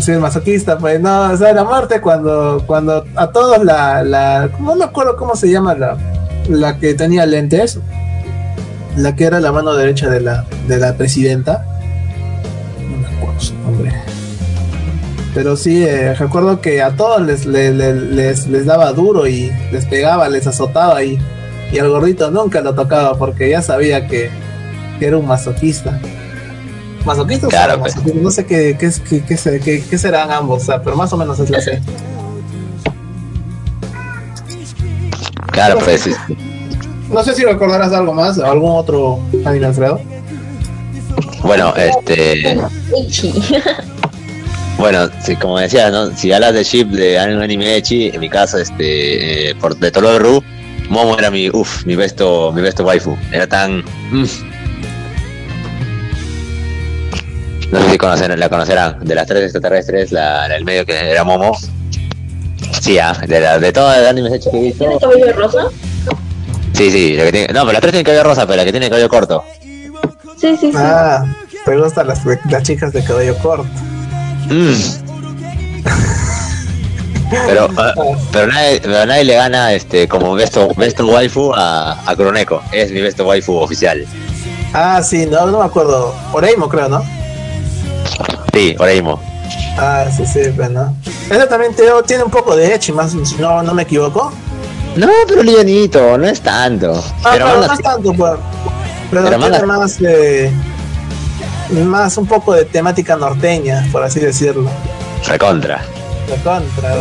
Sí, el masoquista, pues no, o sea, la muerte cuando, cuando a todos la, la, no me acuerdo cómo se llama la, la que tenía lentes, la que era la mano derecha de la, de la presidenta. No me acuerdo su nombre. Pero sí, eh, recuerdo que a todos les, les, les, les, daba duro y les pegaba, les azotaba y, y al gordito nunca lo tocaba porque ya sabía que, que era un masoquista. ¿Masoquista
claro, pues.
No sé qué, qué, qué, qué, serán ambos, o sea, pero más o menos es la C.
Claro, pues sí.
No sé si recordarás algo más, algún otro anime Alfredo.
Bueno, este. bueno, como decía, ¿no? si hablas de ship de anime Echi, en mi caso, este, eh, por de Toloru, Momo era mi, uff, mi besto, mi besto waifu. Era tan. Mm. No sé si conocen, la conocerán. De las tres extraterrestres, la, la el medio que era Momo. Sí, ah, de, la, de todas las animes hechos que he visto.
¿Tiene cabello rosa?
Sí, sí, la que tiene, no, pero las tres tienen cabello rosa, pero la que tiene cabello corto.
Sí, sí, sí.
Ah, te gustan las, las chicas de cabello corto.
Mm. pero, ah, pero, nadie, pero nadie le gana este como besto, besto waifu a, a Kroneko. Es mi besto waifu oficial.
Ah, sí, no, no me acuerdo. Oreimo creo, ¿no?
Sí, Oreimo.
Ah, sí, sí, pero no. Ella también tiene un poco de Echi, más, no, no me equivoco.
No, pero livianito, no es tanto.
Ah, pero, no es tanto, pues. Pero, pero tiene más de. Más un poco de temática norteña, por así decirlo.
Recontra.
Recontra.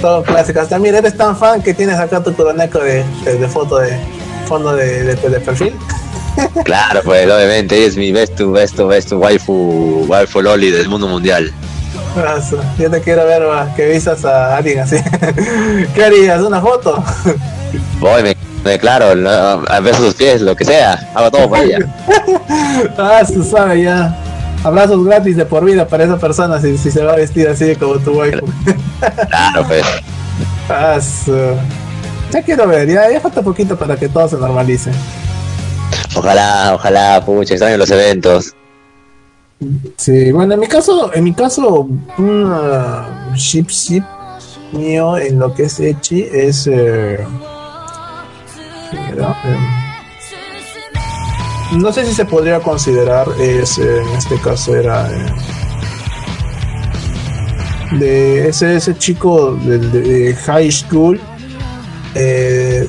Todo clásico. Hasta mira, eres tan fan que tienes acá tu coroneco de, de, foto de fondo de, de, de perfil.
Claro, pues obviamente es mi best to best to best waifu, waifu loli del mundo mundial.
Yo te quiero ver que visas a alguien así. ¿Qué harías? ¿Una foto?
Voy, me, declaro, a ver sus pies, lo que sea. Hago todo por ella.
ah, se sabe ya. Abrazos gratis de por vida para esa persona si, si se va a vestir así como tu waifu.
claro, pues.
Ah, ya quiero ver, ya, ya falta poquito para que todo se normalice.
Ojalá, ojalá, pucha, están en los eventos.
Sí, bueno, en mi caso, en mi caso, un ship ship mío en lo que es Echi es eh, no sé si se podría considerar es en este caso era de ese ese chico de, de high school eh,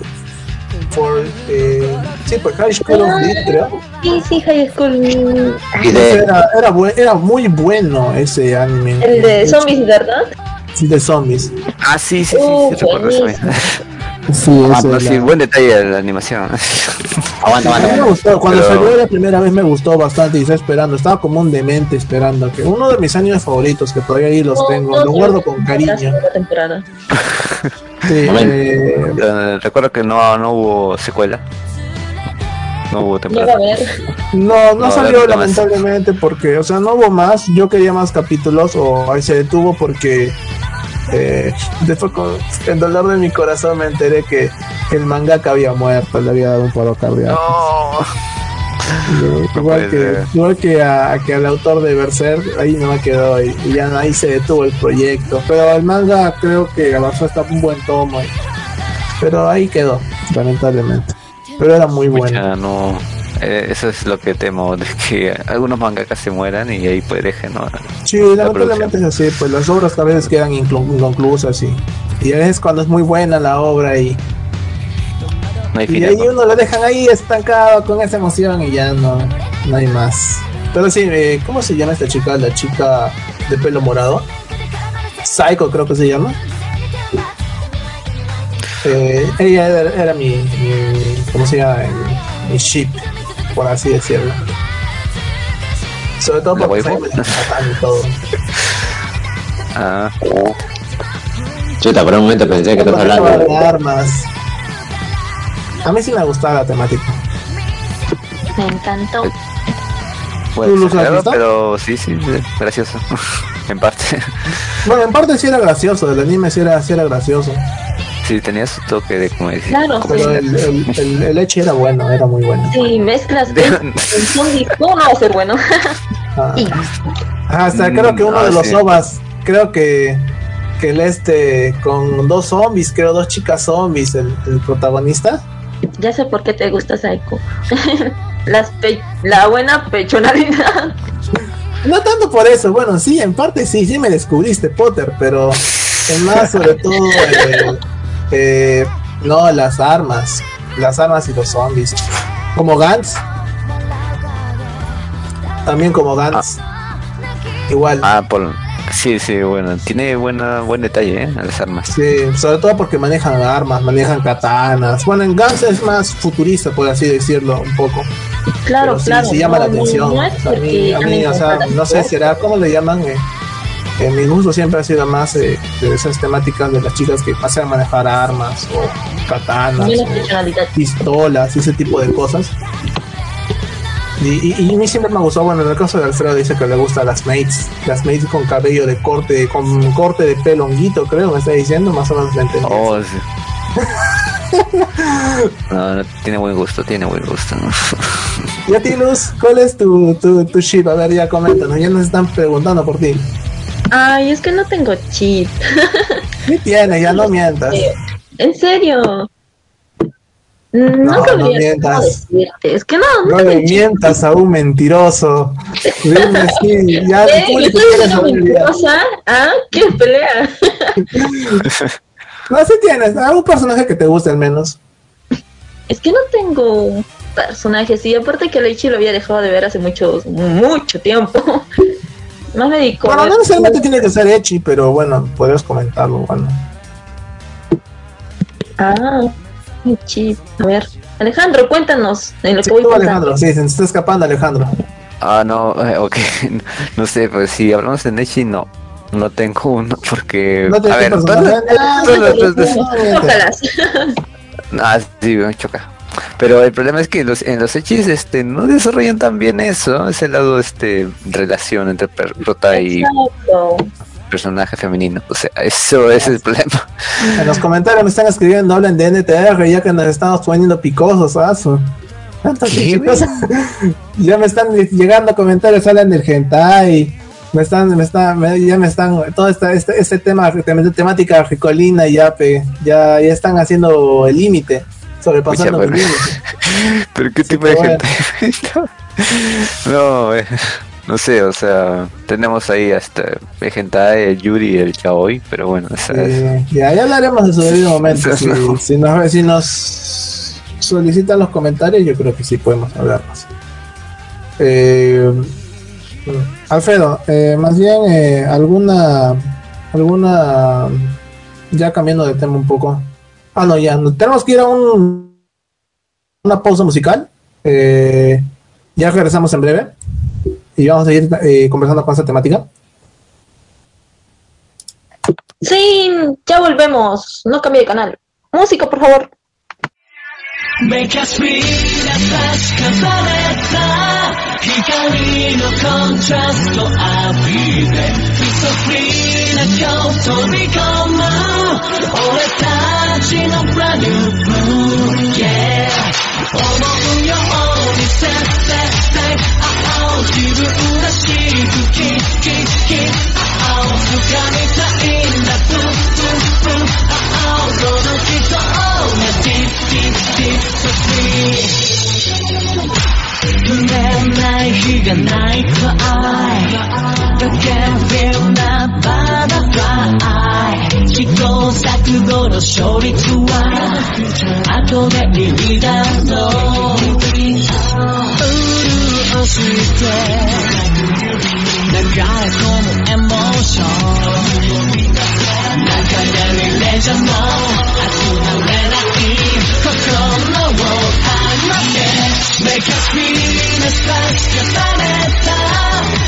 por eh, sí por High School of Lit creo
sí sí High School
era, era, era, muy bueno ese anime
el de zombies verdad
sí de zombies
ah sí sí sí, uh, sí
Sí,
ah, pero sí, buen detalle de la animación.
aguanta, aguanta. Me gustó. Cuando pero... salió la primera vez me gustó bastante y estaba esperando. Estaba como un demente esperando. que Uno de mis animes favoritos, que todavía ahí los tengo. No, lo guardo con cariño.
Sí, eh, recuerdo que no, no hubo secuela. No hubo temporada.
No, no, no salió lamentablemente porque, o sea, no hubo más. Yo quería más capítulos o ahí se detuvo porque eh, después con el dolor de mi corazón me enteré que, que el mangaka había muerto, le había dado un paro cardíaco. No. Igual, que, igual que, a, que al autor de Berserk, ahí no me quedó y, y, ya ahí se detuvo el proyecto. Pero el manga creo que avanzó hasta un buen tomo. Y, pero ahí quedó, lamentablemente. Pero era muy bueno.
no, Eh, eso es lo que temo, de que algunos mangakas se mueran y ahí pues dejen, ¿no?
Sí, lamentablemente es así, pues las obras a veces quedan inconclusas y, y a veces cuando es muy buena la obra y y ahí uno lo dejan ahí estancado con esa emoción y ya no, no hay más. Pero sí, eh, ¿cómo se llama esta chica? La chica de pelo morado. Psycho creo que se llama. Eh, ella era, mi, mi, ¿cómo se llama? Mi, ship, por así decirlo. Sobre todo porque Psycho y todo.
Ah. Chuta, por un momento pensé que estás hablando
de armas. A mí sí me gustaba la temática.
Me encantó.
Pues, claro, pero sí, sí, gracioso. en parte.
Bueno, en parte sí era gracioso, el anime sí era, sí era gracioso.
Sí, tenía su toque de comedia.
Claro,
pero el, el, el, leche era bueno, era muy bueno.
Sí, mezclas de ¿cómo no va a ser bueno?
ah. Hasta creo que uno de los ovas, creo que que el este con dos zombies, creo dos chicas zombies, el, el protagonista
ya sé por qué te gusta Saiko. Las la buena pechonalidad.
No tanto por eso, bueno, sí, en parte sí, sí me descubriste Potter, pero es más sobre todo eh, eh, no las armas, las armas y los zombies. Como Gantz. También como Gantz. Ah. Igual.
Ah, por Sí, sí, bueno, tiene buena, buen detalle, ¿eh? Las armas.
Sí, sobre todo porque manejan armas, manejan katanas. Bueno, en Guns es más futurista, por así decirlo, un poco.
Claro, claro.
Sí, llama la atención. a mí, a mí o sea, no sé, será, ¿cómo le llaman? Eh, en mi gusto siempre ha sido más eh, de esas temáticas de las chicas que pasan a manejar armas o katanas, o pistolas, ese tipo de cosas. Y, y, a mí siempre me gustó, bueno, en el caso de Alfredo dice que le gusta las mates, las mates con cabello de corte, con corte de pelo honguito, creo, me está diciendo, más o menos me entendí.
Oh, sí. no, no, tiene buen gusto, tiene buen gusto.
y a ti, Luz, ¿cuál es tu, tu, tu chip? A ver, ya coméntanos, ya nos están preguntando por ti.
Ay, es que no tengo chip.
¿Qué tiene? Ya no mientas.
¿En serio? No, no, mientas. Es que no,
no, no le mientas a un mentiroso. Dime, sí, ya ¿Eh?
mentirosa? ¿Ah? ¿Qué pelea?
no, si tienes algún personaje que te guste al menos.
Es que no tengo un personaje así, aparte que Leichi lo había dejado de ver hace mucho, mucho tiempo. Más me dedico
Bueno, no necesariamente tiene que ser Echi, pero bueno, puedes comentarlo, bueno.
Ah, a ver, Alejandro, cuéntanos en lo que voy
Alejandro, sí, se está escapando Alejandro.
Ah, no, eh, ok. No sé, pues si hablamos de Nechi, no. No tengo uno porque.
No te a ver,
Ah, sí, me choca. Pero el problema es que los, en los hechis este, no desarrollan tan bien eso, ese lado este relación entre prota y personaje femenino. O sea, eso es el problema.
En los comentarios me están escribiendo, hablen de NTR, ya que nos estamos poniendo picosos, aso. ya me están llegando comentarios, hablan del hentai. Me están, me están, ya me están, todo este, este, este tema, temática ricolina ya, ya, ya están haciendo el límite, sobrepasando el límite.
Pero qué tipo de gente. no, eh no sé, o sea, tenemos ahí hasta el hentai, el yuri y el yaoi, pero bueno,
ya, ya hablaremos de su debido momento. si, nos, si nos solicitan los comentarios, yo creo que sí podemos hablar más. Eh, Alfredo, eh, más bien eh, alguna, alguna, ya cambiando de tema un poco. Ah, no, ya, tenemos que ir a un, una pausa musical. ya regresamos en breve y vamos a seguir eh, conversando con esta temática.
Sí, ya volvemos. No cambie de canal. Música, por favor. 自分らしくキッキッキッああをつかみたいんだブンブンブンああこの人をねディッディッディッとし夢ない日
がないくらいだけどなバタフライ試行錯誤の勝率は後でリーダーのを知って流れ込むエモーション流れるレジャーも集まれない心を離せ Make us feel the stars 重ねた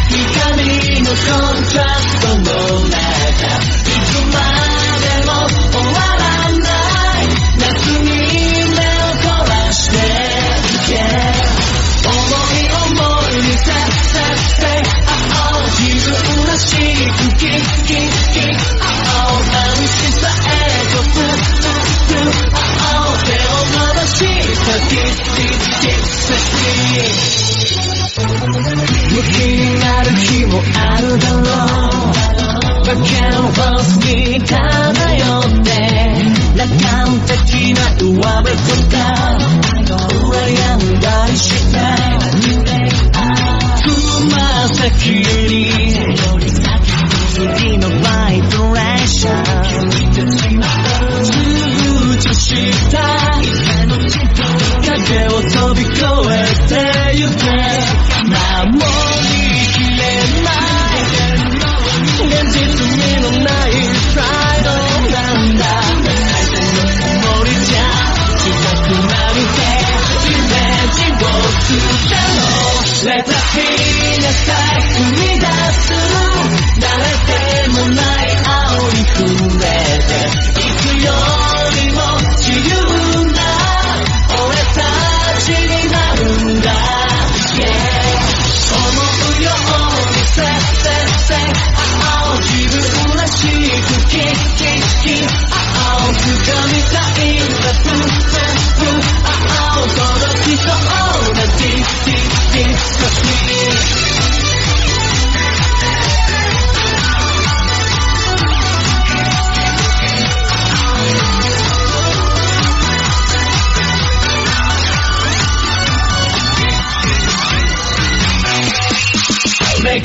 光のコントラストの中無気になる日もあるだろうバカンボスに漂って楽観的な上辺とか羨んだりしてつま先に次のバイトレーション通知したけを飛び越えてゆけ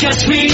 Cause we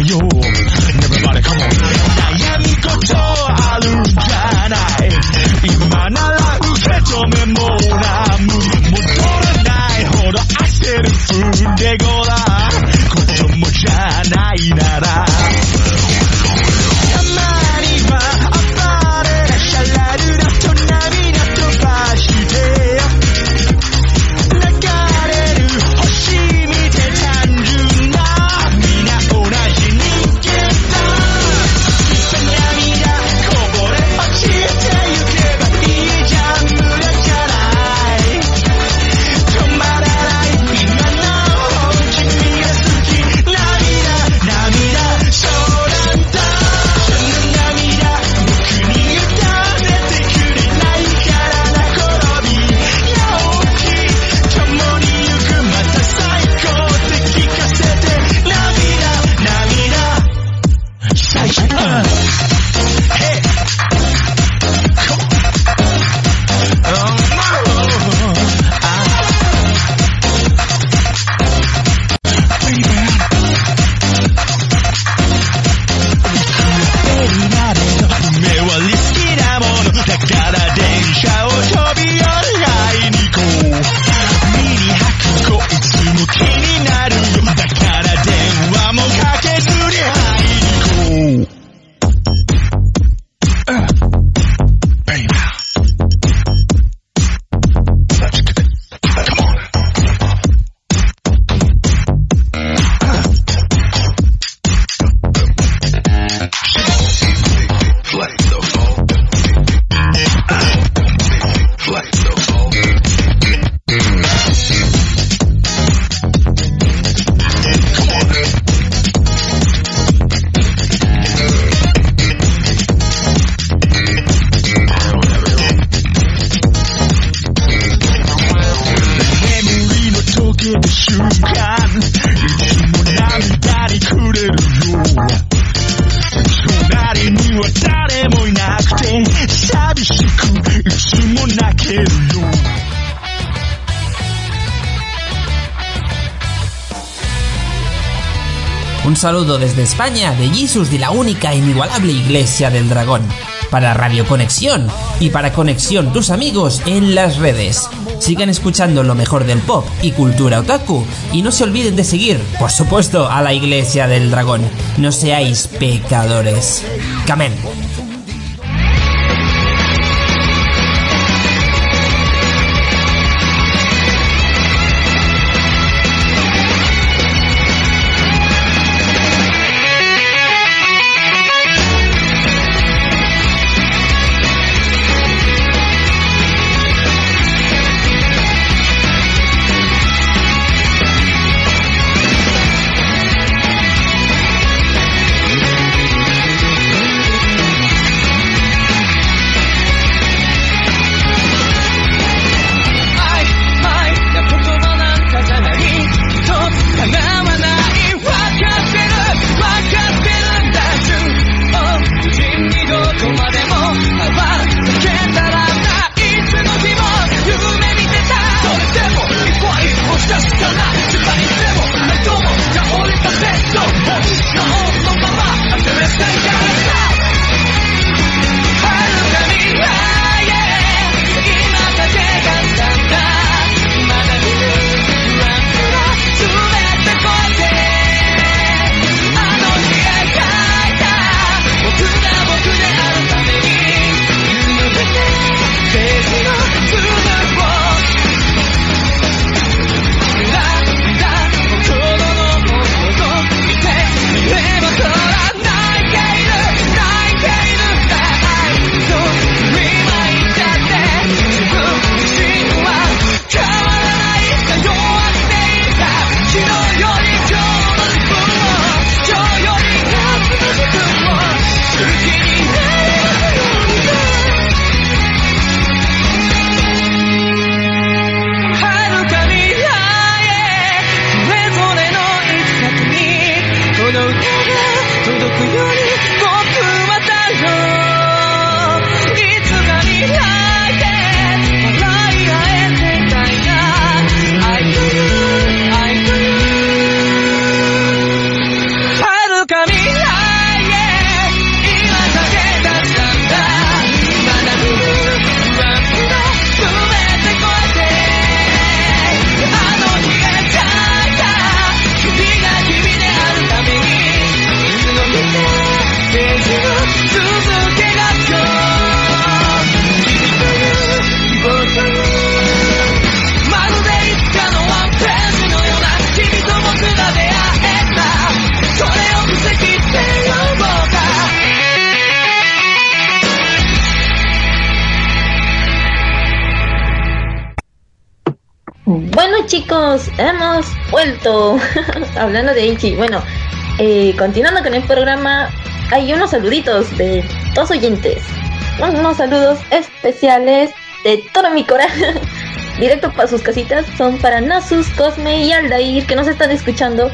Everybody, come on 悩み事あるんじゃない今なら受け止めも
saludo desde España de Jesus de la única e inigualable Iglesia del Dragón, para Radio Conexión y para Conexión tus amigos en las redes. Sigan escuchando lo mejor del pop y cultura otaku y no se olviden de seguir, por supuesto, a la Iglesia del Dragón. No seáis pecadores. Camen.
Hemos vuelto. Hablando de Ichi. Bueno, eh, continuando con el programa, hay unos saluditos de dos oyentes. Unos saludos especiales de todo mi corazón. Directo para sus casitas. Son para Nasus, Cosme y Aldair que nos están escuchando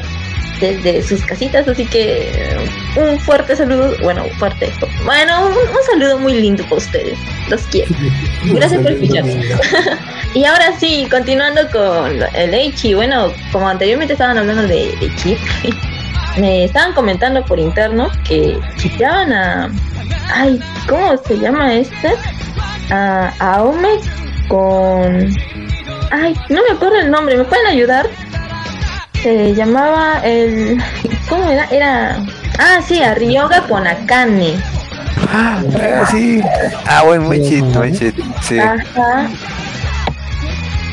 desde sus casitas. Así que un fuerte saludo. Bueno, fuerte. Bueno, un, saludo muy lindo para ustedes. Los quiero. Gracias por escucharnos. Y ahora sí, continuando con el Eichi, bueno, como anteriormente estaban hablando de, chip, me estaban comentando por interno que chipeaban a. Ay, ¿cómo se llama este? A, a Ome con. Ay, no me acuerdo el nombre, ¿me pueden ayudar? Se llamaba el. ¿Cómo era? Era. Ah, sí, a Ryoga con Akane.
Ah, sí. Ah, bueno, muy chido, muy chido. Sí. Ajá.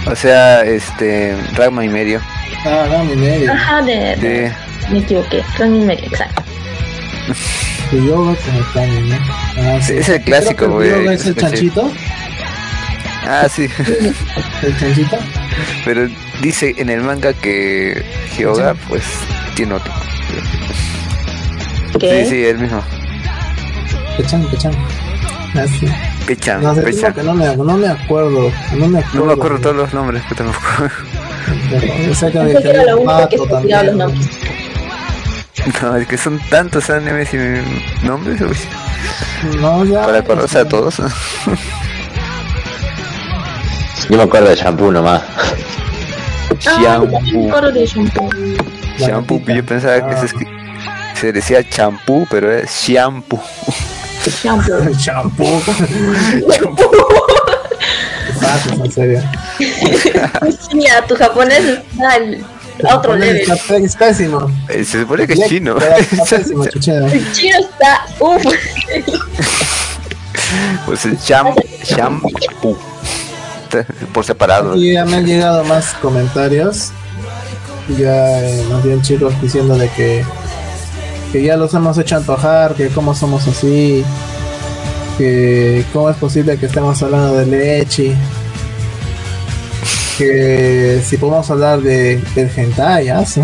O sea, este, Ragma y medio.
Ah, Ragma y medio.
Ajá, de, de... me equivoqué, Ragma y medio, exacto.
yoga con el ¿no?
Ah, sí. Es el clásico, güey.
¿Es el chanchito?
Ah, sí.
¿El chanchito?
Pero dice en el manga que Hyoga, pues, tiene otro.
¿Qué?
Sí, sí, el mismo.
Pechan, pechan. Ah, sí.
Pichan,
no, Que no, me, no me acuerdo. No me acuerdo,
no me acuerdo todos los nombres que.
Era único que. Los nombres.
No, es que son tantos animes y nombres. Uy.
No, ya.
Para conocer a todos.
Yo me acuerdo de shampoo nomás.
Ah, shampoo. shampoo.
Yo pensaba que se escribía Se decía champú, pero es shampoo.
Shampoo.
Shampoo. ¿Qué pasa, en serio?
Mira, tu japonés está al otro level.
Está, es pésimo.
Eh, Se supone que es chino.
Está pésimo, chuchero.
El chino está. Uff.
Pues el cham, shampoo. Por separado.
Y ya me han llegado más comentarios. Ya, eh, más bien chicos diciendo de que, que ya los hemos hecho antojar, que cómo somos así, que cómo es posible que estemos hablando de leche, que si podemos hablar de, del hentai, ¿aso?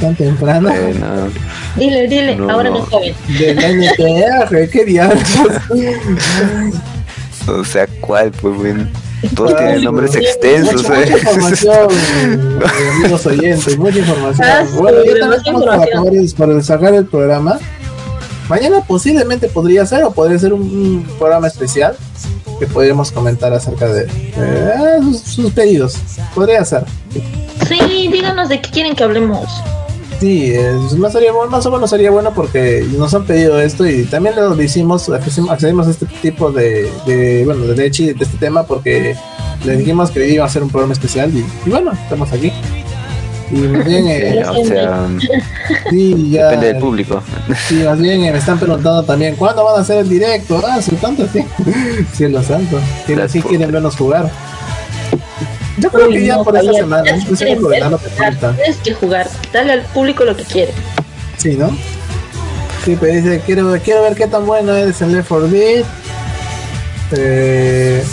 tan temprano,
Bueno,
Dile, dile,
No,
ahora
no.
no joven.
del NTR, qué diablos.
o sea, ¿cuál? Pues bueno, todos tienen nombres extensos.
Mucha,
¿eh?
mucha información, eh, amigos oyentes, mucha información.
Ah,
bueno, yo también
demasiada
estamos para para sacar el programa. Mañana posiblemente podría ser, o podría ser un, un programa especial que podríamos comentar acerca de eh, sus, sus pedidos. Podría ser.
Sí, díganos de qué quieren que hablemos.
Sí, más, sería, bueno- más o menos sería bueno porque nos han pedido esto y también lo hicimos, accedimos a este tipo de, de bueno, de leche, de este tema porque le dijimos que iba a hacer un programa especial y, y bueno, estamos aquí. Y más bien, eh,
o sea,
sí, ya,
depende del público.
sí, más bien eh, me están preguntando también, ¿cuándo van a hacer el directo? Ah, sí, tanto, sí. Cielo santo, que
Las
sí
fu-
quieren vernos jugar. Yo creo
Uy,
que ya
no,
por esta semana,
ya
es
si
cuestión de
quieren ver,
coordinar lo que falta.
Tienes que jugar, dale al público lo que quiere.
Sí, ¿no? Sí, pero dice, quiero, quiero ver qué tan bueno eres en Left 4 Dead. Eh,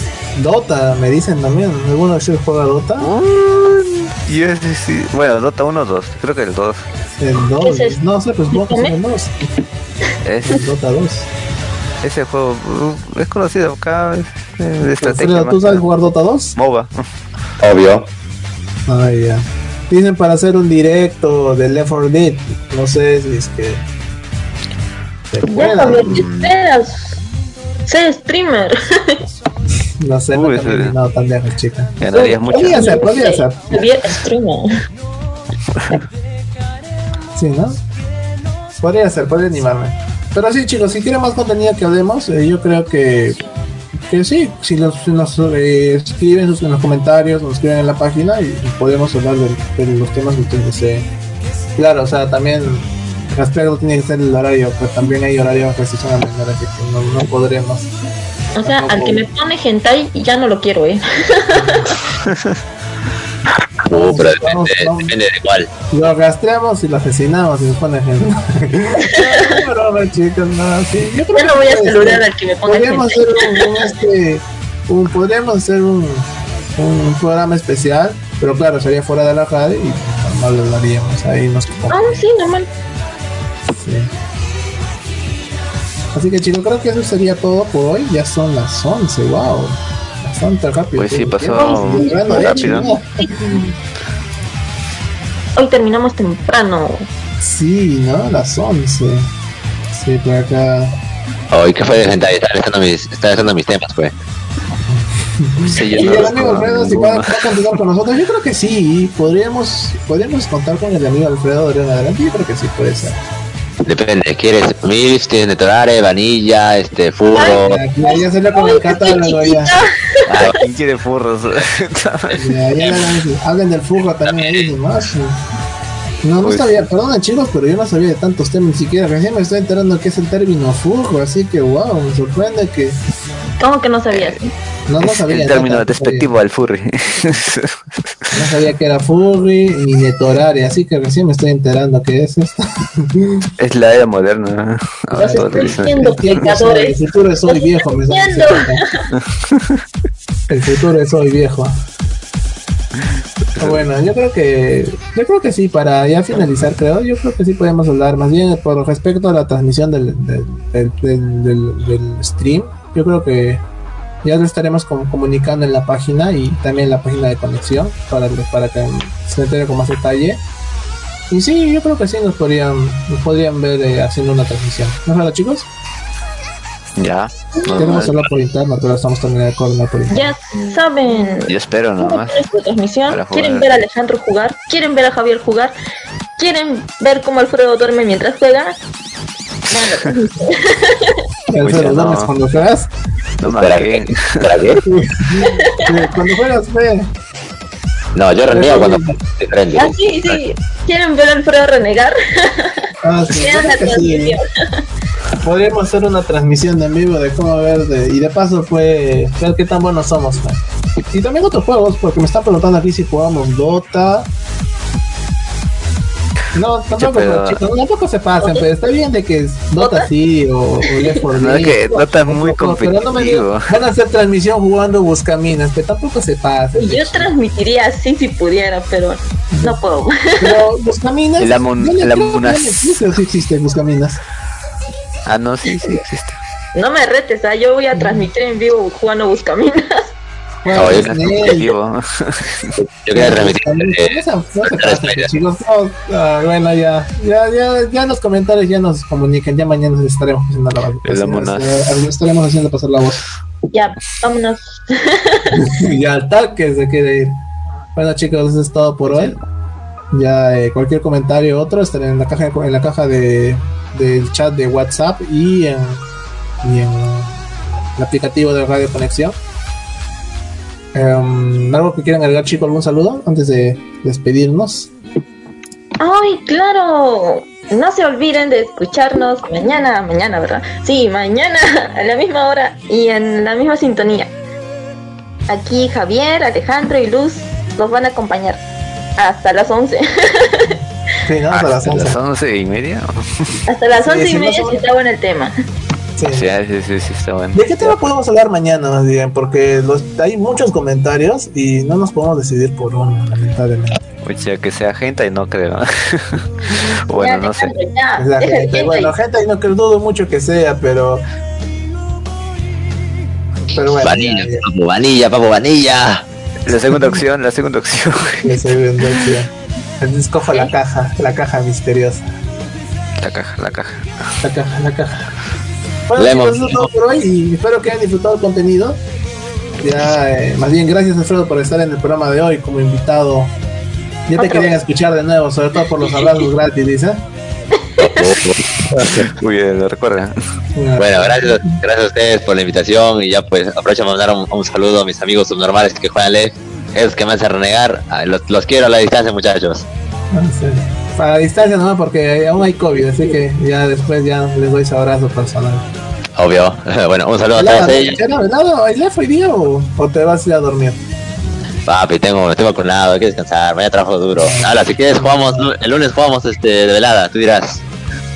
Dota, me dicen también. ¿Alguno de ustedes juega Dota?
Y ese sí, bueno, Dota 1 o 2, creo que el 2.
El 2.
¿Qué es?
No sé, pues vos el 2.
Es,
El Dota 2.
ese juego uh, es conocido acá, es eh, de estrategia.
¿Tú sabes jugar Dota 2?
MOBA.
Obvio.
Ah, ya. Dicen para hacer un directo de Left 4 Dead. No sé si es que. se.
Sé streamer.
No sé, no,
Uy,
he caminado tan lejos, chica.
Ganarías mucho.
Podría ser, podría ser.
Streamer.
Sí, ¿no? Podría ser, podría animarme. Pero sí, chicos, si quieren más contenido que hablemos, eh, yo creo que, que sí, si nos, eh, escriben sus- en los comentarios, nos escriben en la página y, podemos hablar de, de los temas que ustedes deseen. Claro, o sea, también respecto tiene que ser el horario, pues también hay horario restricción a menor, así que no, no podremos.
O sea, al que me pone hentai ya no lo quiero, eh.
Uh, pero
Vamos,
depende,
vamos.
depende de cuál.
Lo rastreamos y lo asesinamos y nos pone gente. no, broma, chicos, no, sí. Yo creo
no
que
voy a saludar
ser.
al que me pone
podríamos hacer un, un, este un, podríamos hacer un, un programa especial pero claro sería fuera de la radio y normal lo haríamos ahí nos
Ah, sí, normal.
sí. así que chicos creo que eso sería todo por hoy ya son las 11 wow bastante rápido
Pues sí, pasó rápido.
Hoy terminamos temprano.
sí no las 11 sí por acá
Hoy, ¿qué fue de hentai? Estaba leyendo mis, estaba leyendo mis temas, pues.
Sí, yo
Y
no
el amigo Alfredo, si va, a continuar con nosotros, yo creo que sí, podríamos, podríamos contar con el amigo Alfredo de adelante, yo creo que sí puede ser.
Depende, ¿quieres Mills, tienes Netorare, Vanilla, este, Furro?
Aquí ya, ya salió con el catálogo ya.
Ah, ¿Quién quiere furros?
Ya, ya le- hablen del furro también ahí más. No, no sabía, perdón chicos, pero yo no sabía de tantos temas ni siquiera. Recién me estoy enterando que es el término furro, así que wow, me sorprende que
¿Cómo que no sabías?
no, no sabía.
el término
no,
despectivo al furry.
No sabía que era furry y netorare, así que recién me estoy enterando que es esto.
es la era moderna. Ahora
Los
todo
estoy diciendo,
El futuro es hoy viejo, me. El futuro es hoy viejo. Bueno, yo creo que yo creo que sí, para ya finalizar, creo, yo creo que sí podemos hablar más bien por respecto a la transmisión del, del, del, del- del- del stream. Yo creo que ya lo estaremos com- comunicando en la página y también en la página de conexión para, para que se entere con más detalle. Y sí, yo creo que sí nos podrían, nos podrían ver eh, haciendo una transmisión. ¿No es verdad, chicos?
Ya.
Hacerlo por interno, pero estamos terminando de coordinar por interno.
Ya saben.
Yo espero
¿Quieren
nomás.
transmisión? ¿Quieren ver a Alejandro jugar? ¿Quieren ver a Javier jugar? ¿Quieren ver cómo Alfredo duerme mientras juega?
Alfredo, ¿duermes cuando juegas?
No
¿Para qué? ¿Para qué?
Cuando juegas, ve.
No, yo reniego cuando diferente.
ah, sí, sí. ¿Quieren ver a Alfredo renegar?
Ah, sí. Podríamos hacer una transmisión de en vivo de cómo ver de- y de paso fue ver qué tan buenos somos. man. Y también otros juegos, porque me están preguntando aquí si jugamos Dota. No, tampoco,
pero-
chicos, tampoco se pasen, pero está bien de que es Dota sí o, o Left 4
No, es
Dead.
que Dota es muy
Tampoco, pero no me
competitivo.
digan, Van a hacer transmisión jugando Buscaminas, pero tampoco se pasen.
Yo transmitiría así si pudiera, pero no puedo.
Pero Buscaminas.
El Amon-
ya le-
el
creo o sí existe Buscaminas.
Ah, no, sí, sí existe.
No me retes, ¿ah? yo voy a transmitir en vivo jugando Buscaminas.
Bueno,
competitivo.
Yo quería transmitir. eh,
chicos. No, ah, bueno, ya, ya, ya, ya en los comentarios ya nos comuniquen. Ya mañana estaremos haciendo la voz. Eh, estaremos haciendo pasar la voz.
Ya, vámonos.
y al que se quiere ir. Bueno, chicos, eso es todo por hoy. Ya eh, cualquier comentario otro estará en la caja en la caja de del chat de WhatsApp y en, y en el aplicativo de Radio Conexión. Em, ¿Algo que quieran agregar, chicos? ¿Algún saludo antes de despedirnos?
¡Ay, claro! No se olviden de escucharnos mañana, mañana, ¿verdad? Sí, mañana a la misma hora y en la misma sintonía. Aquí Javier, Alejandro y Luz los van a acompañar hasta las 11.
Sí, ¿no? Hasta las
Hasta
11.
las once y media.
hasta las
Sí,
11
sí,
y media si está bueno el tema.
Sí.
Sí, sí, sí, sí, está bueno.
¿De qué tema podemos hablar mañana más bien? Porque los, hay muchos comentarios y no nos podemos decidir por uno, lamentablemente.
Oye, que sea gente y no creo. bueno,
Ya,
no sé.
La gente. Bueno, gente, ahí no que dudo mucho que sea, pero. Pero bueno.
Vanilla,
ya, ya,
papo, vanilla, papo, vanilla.
La segunda opción, la segunda opción.
ya se ve, entonces, Entonces escojo la caja, la caja misteriosa.
La caja, la caja.
La caja, la caja. Bueno,
Lemon.
chicos, eso es todo por hoy y espero que hayan disfrutado el contenido. Ya, eh, más bien, gracias Alfredo por estar en el programa de hoy como invitado. Ya te querían escuchar de nuevo, sobre todo por los abrazos gratis, dice.
Muy bien, lo recuerda.
Bueno, gracias, gracias a ustedes por la invitación y ya pues aprovecho para mandar un, un saludo a mis amigos subnormales que juegan LEF, esos que me hacen renegar, Ah, los, los quiero a la distancia muchachos.
Ah, sí. Para distancia no, porque aún hay COVID, así que ya después ya les doy ese abrazo personal.
Obvio. Bueno, un saludo a
Velado,
todos ellos.
¿Bailar hoy día o, o te vas a ir a dormir?
Papi, tengo, estoy vacunado, hay que descansar, mañana trabajo duro. Ahora, si quieres jugamos, el lunes jugamos este de velada, tú dirás.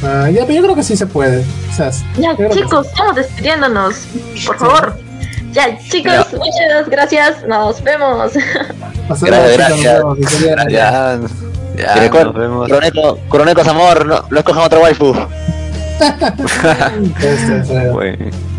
Ah, ya, pero yo creo que sí se puede. Quizás.
Ya,
que
chicos, estamos despidiéndonos. Por favor. Ya, chicos,
Ya.
muchas gracias. Nos vemos.
gracias.
Ya,
recuerda,
nos vemos.
Es amor, no, no escojan otra waifu.
Este.
Bueno.